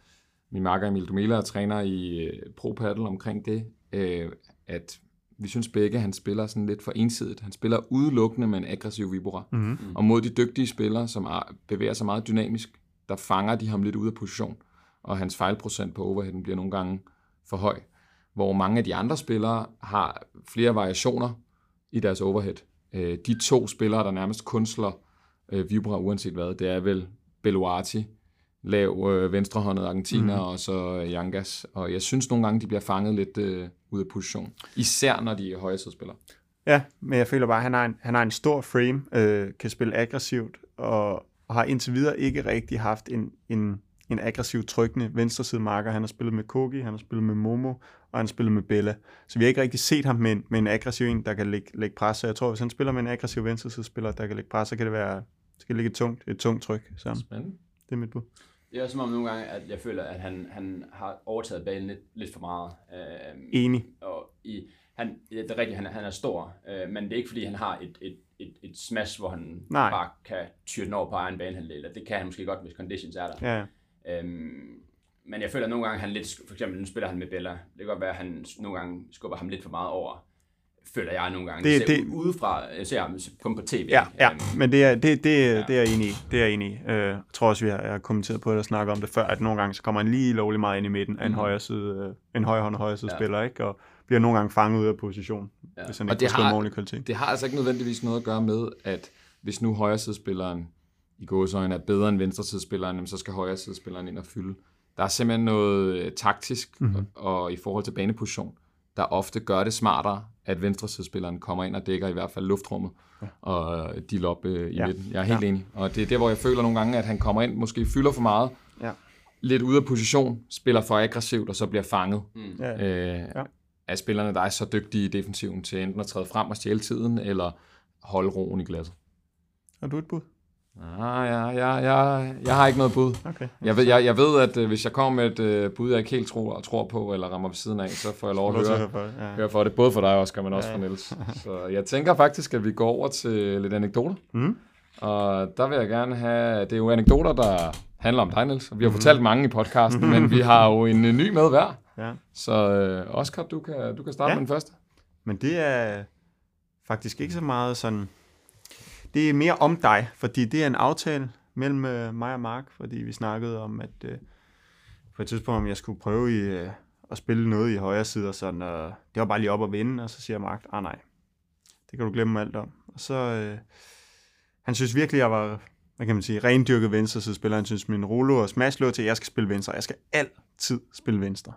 min makker Emil Dumela, og træner i øh, Pro Paddle omkring det, øh, at vi synes begge, han spiller sådan lidt for ensidigt. Han spiller udelukkende med en aggressiv vibora. Mm-hmm. Og mod de dygtige spillere, som er, bevæger sig meget dynamisk, der fanger de ham lidt ud af position. Og hans fejlprocent på overheaden bliver nogle gange for høj. Hvor mange af de andre spillere har flere variationer i deres overhead. Øh, de to spillere, der nærmest kun slår øh, vibra uanset hvad, det er vel Beluati, lav øh, venstrehåndet argentiner, mm. og så øh, Yangas. Og jeg synes nogle gange, de bliver fanget lidt øh, ud af position. Især når de er højre spillere. Ja, men jeg føler bare, at han har en, han har en stor frame, øh, kan spille aggressivt, og, og har indtil videre ikke rigtig haft en, en, en aggressiv trykkende venstresidemarker. Han har spillet med Kogi, han har spillet med Momo, og han har spillet med Bella. Så vi har ikke rigtig set ham med en, med en aggressiv en, der kan lægge, lægge pres. Så jeg tror, hvis han spiller med en aggressiv venstresidespiller, der kan lægge pres, så kan det være det kan ligge et tungt, et tungt tryk sammen. Spændende. Det er mit bud. det er også som om nogle gange, at jeg føler, at han, han har overtaget banen lidt, lidt for meget. Øhm, Enig. og i, han, ja, det er rigtigt, han, er- han er stor, øh, men det er ikke fordi, han har et, et, et, et smash, hvor han Nej. bare kan tyre den over på egen banehalvdel. Det kan han måske godt, hvis conditions er der. Ja. Øhm, men jeg føler at nogle gange, han lidt, for eksempel nu spiller han med Bella, det kan godt være, at han nogle gange skubber ham lidt for meget over, føler jeg nogle gange. Det- Det, ser det- udefra, jeg ser ham kun på tv. Ja, ja, Øhm, men det er, det, det, ja. det er jeg enig i. Det er jeg enig i. Øh, jeg tror også, vi har, jeg har kommenteret på det og snakket om det før, at nogle gange så kommer han lige lovlig meget ind i midten af en Mhm. højre side, øh, en højre hånd og højre side Ja. spiller, ikke? Og bliver nogle gange fanget ud af position, Ja. ja. hvis han Og ikke det får slået har- kvalitet. det har altså ikke nødvendigvis noget at gøre med, at hvis nu højresidespilleren i gåsøjne er bedre end venstresidespilleren, jamen så skal højresidespilleren ind og fylde. Der er simpelthen noget øh, taktisk Mhm. mm-hmm. og, og i forhold til baneposition, der ofte gør det smartere, at venstresidespilleren kommer ind og dækker i hvert fald luftrummet ja. og øh, deal op øh, i Ja. midten. Jeg er helt Ja. enig. Og det er der, hvor jeg føler nogle gange, at han kommer ind, måske fylder for meget, Ja. lidt ude af position, spiller for aggressivt og så bliver fanget mm. Ja. øh, Ja. ja. af spillerne, der er så dygtige i defensiven til enten at træde frem og stjæle tiden, eller holde roen i glasset. Har du et bud? Ah, ja, ja, ja, jeg har ikke noget bud. Okay. Jeg ved, jeg, jeg ved at øh, hvis jeg kommer med et øh, bud, jeg ikke helt tror, tror på, eller rammer ved siden af, så får jeg lov at høre, høre for det, ja. høre for det, både for dig, Oscar, men også Ja. for Niels. (laughs) Så jeg tænker faktisk, at vi går over til lidt anekdoter. Mhm. Og der vil jeg gerne have, det er jo anekdoter, der handler om dig, Niels. Vi har fortalt mange i podcasten, men vi har jo en øh, ny med hver. ja. Så øh, Oscar, du kan, du kan starte Ja. med den første. Men det er faktisk ikke så meget sådan... Det er mere om dig, fordi det er en aftale mellem øh, mig og Mark, fordi vi snakkede om, at øh, på et tidspunkt, om jeg skulle prøve i, øh, at spille noget i højre side, og sådan, og det var bare lige op at vinde, og så siger Mark, ah nej, det kan du glemme alt om. Og så, øh, han synes virkelig, jeg var, hvad kan man sige, rendyrket venstre spiller. Han synes, min Rolo og Smash lå til, at jeg skal spille venstre. Jeg skal altid spille venstre.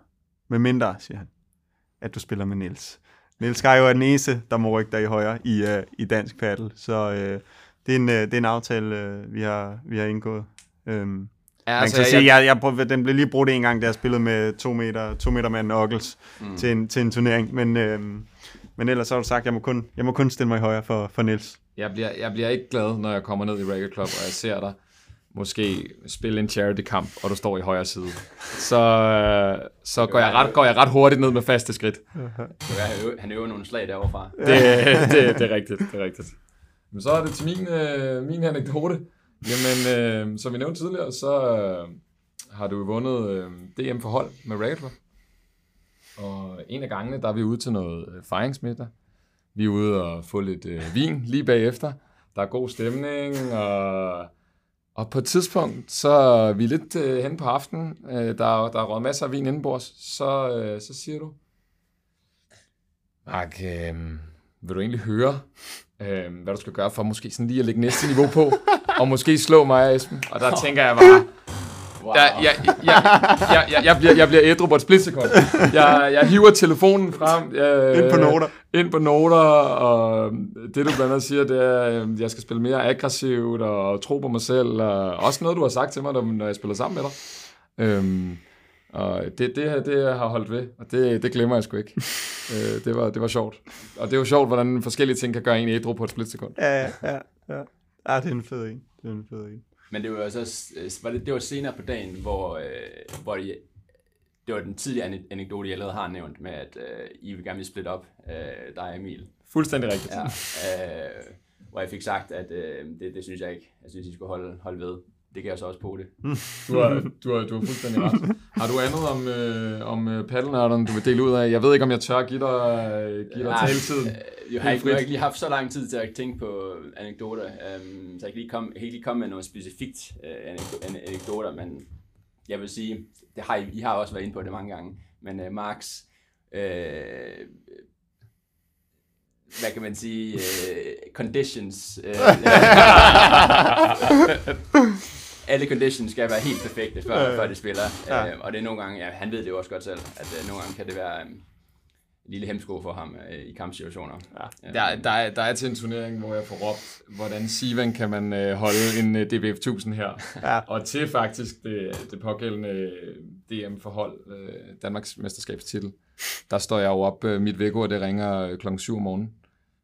Med mindre, siger han, at du spiller med Niels. Niels Skaj er den eneste, der må rykke dig i højre i, uh, i dansk paddle. Så uh, det, er en, uh, det er en aftale, uh, vi, har, vi har indgået. Um, Ja, Man kan altså, sige, jeg, jeg, jeg, den blev lige brudt en gang, da jeg spillede med to meter, to meter mand Ockels mm. til, en, til en turnering. Men, øhm, men ellers har du sagt, at jeg må kun, jeg må kun stille mig i højre for, for Nils. Jeg bliver, jeg bliver ikke glad, når jeg kommer ned i Racket Club, og jeg ser dig måske spille en charity-kamp, og du står i højre side. Så, øh, så går, jeg ret, går jeg ret hurtigt ned med faste skridt. Han øver nogle slag derovre fra. Det, det, det er rigtigt, det er rigtigt. Men så er det til min, øh, min anekdote. Jamen, øh, som vi nævnte tidligere, så øh, har du vundet øh, DM for hold med Club. Og en af gangene, der er vi ude til noget øh, fejringsmiddag. Vi er ude og få lidt øh, vin lige bagefter. Der er god stemning, og, og på et tidspunkt, så er vi lidt øh, hen på aftenen. Øh, der, der er råd masser af vin indenbords. Så, øh, så siger du, Mark, øh, vil du egentlig høre, øh, hvad du skal gøre for måske sådan lige at lægge næste niveau på, og måske slå mig og Esben? Og der tænker jeg bare, Wow. Jeg, jeg, jeg, jeg, jeg, jeg, bliver, jeg bliver ædru på et splitsekund. Jeg, jeg hiver telefonen frem. Jeg, ind på noter. Ind på noter, og det du blandt andet siger, det er, at jeg skal spille mere aggressivt og tro på mig selv. Og også noget, du har sagt til mig, når jeg spiller sammen med dig. Øhm, og det, det her, det jeg har holdt ved, og det, det glemmer jeg sgu ikke. øh, det, var, det var sjovt. Og det er jo sjovt, hvordan forskellige ting kan gøre en ædru på et splitsekund. Ja, ja, ja. ja. Ja, det er en fed en. Det er en fed en. Men det var så var det, det var senere på dagen, hvor, øh, hvor de, det var den tidligere anekdote, jeg allerede har nævnt, med at øh, I vil gerne vil splitte op, øh, dig og Emil. Fuldstændig rigtigt. Ja, øh, hvor jeg fik sagt, at øh, det, det synes jeg ikke. Jeg synes, I skulle holde, holde ved det kan jeg så også på det. Du har, du har, du har fuldstændig ret. Har du andet om, øh, om øh, paddelnørderne, du vil dele ud af? Jeg ved ikke, om jeg tør give dig, øh, give dig taletid. Øh, jeg, har ikke, jeg har ikke lige haft så lang tid til at tænke på anekdoter, um, så jeg kan lige komme, kan lige komme med noget specifikt uh, anekdoter, men jeg vil sige, det har I, I har også været inde på det mange gange, men uh, Marks uh, hvad kan man sige, uh, conditions. Uh, (laughs) (laughs) alle conditions skal være helt perfekte, før, øh, før det spiller. Ja. Øh, og det er nogle gange, ja, han ved det jo også godt selv, at øh, nogle gange kan det være øh, en lille hemsko for ham øh, i kampsituationer. Ja. Der, der, er, der er til en turnering, hvor jeg får råbt, hvordan Sivan kan man øh, holde en øh, DBF 1000 her. Ja. Og til faktisk det, det pågældende øh, DM-forhold, øh, Danmarks mesterskabstitel, der står jeg jo op øh, mit vækord, det ringer øh, klokken 7 om morgenen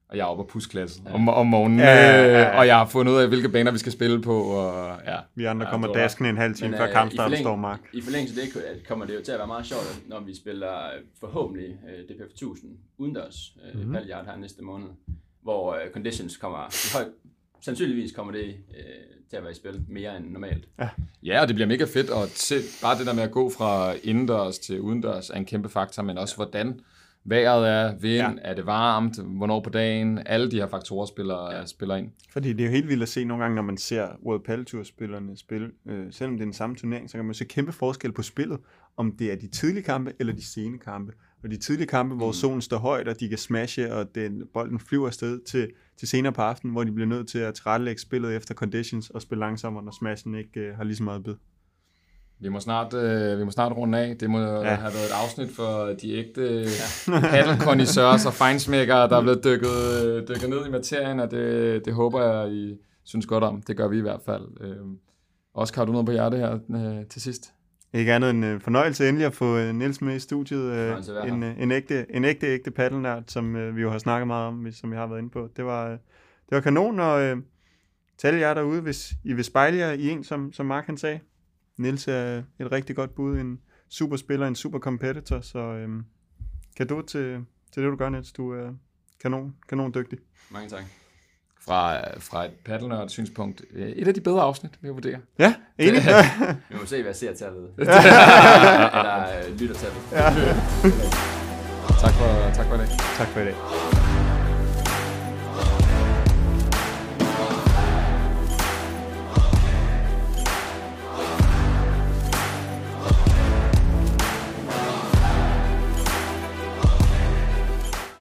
og jeg er oppe på pusklassen ja. om, om morgenen, ja, ja, ja, ja. og jeg har fundet ud af, hvilke baner vi skal spille på. Og, ja. Vi andre ja, kommer daskende en halv time før uh, kampstart står Mark. I forlængelse af det kommer det jo til at være meget sjovt, når vi spiller øh, forhåbentlig uh, øh, DPF 1000 udendørs uh, mm-hmm. Paljard her næste måned, hvor uh, conditions kommer i høj, sandsynligvis kommer det uh, til at være i spil mere end normalt. Ja, ja og det bliver mega fedt, og til, bare det der med at gå fra indendørs til udendørs er en kæmpe faktor, men også ja. hvordan vejret er, vind, ja. er det varmt, hvornår på dagen, alle de her faktorer spiller, ja. spiller ind. Fordi det er jo helt vildt at se nogle gange, når man ser World Padel spillerne spille, øh, selvom det er den samme turnering, så kan man se kæmpe forskel på spillet, om det er de tidlige kampe eller de sene kampe. Og de tidlige kampe, hvor mm. solen står højt, og de kan smashe, og den, bolden flyver afsted til, til senere på aftenen, hvor de bliver nødt til at tilrettelægge spillet efter conditions og spille langsommere, når smashen ikke øh, har lige så meget bid. Vi må snart, øh, vi må snart runde af. Det må ja. have været et afsnit for de ægte ja. (laughs) paddleconnoisseurs og fejnsmækkere, der er blevet dykket, øh, dykket ned i materien, og det, det håber jeg, I synes godt om. Det gør vi i hvert fald. Øh, Oscar, har du noget på hjerte her øh, til sidst? Ikke andet end øh, fornøjelse endelig at få øh, Niels med i studiet. Øh, en, øh, en, ægte, en ægte, ægte paddelnørd, som øh, vi jo har snakket meget om, som jeg har været inde på. Det var, øh, det var kanon, og øh, alle jer derude, hvis I vil spejle jer i en, som, som Mark han sagde, Nils er et rigtig godt bud, en super spiller, en super competitor, så øhm, du til, til det, du gør, Niels. Du er kanon, kanon dygtig. Mange tak. Fra, fra et paddelnørd synspunkt, øh, et af de bedre afsnit, vi vurdere. Ja, enig. (laughs) vi må se, hvad ser tallet. (laughs) Eller øh, lytter tallet. Ja. (laughs) tak, for, tak for i dag. Tak for i dag.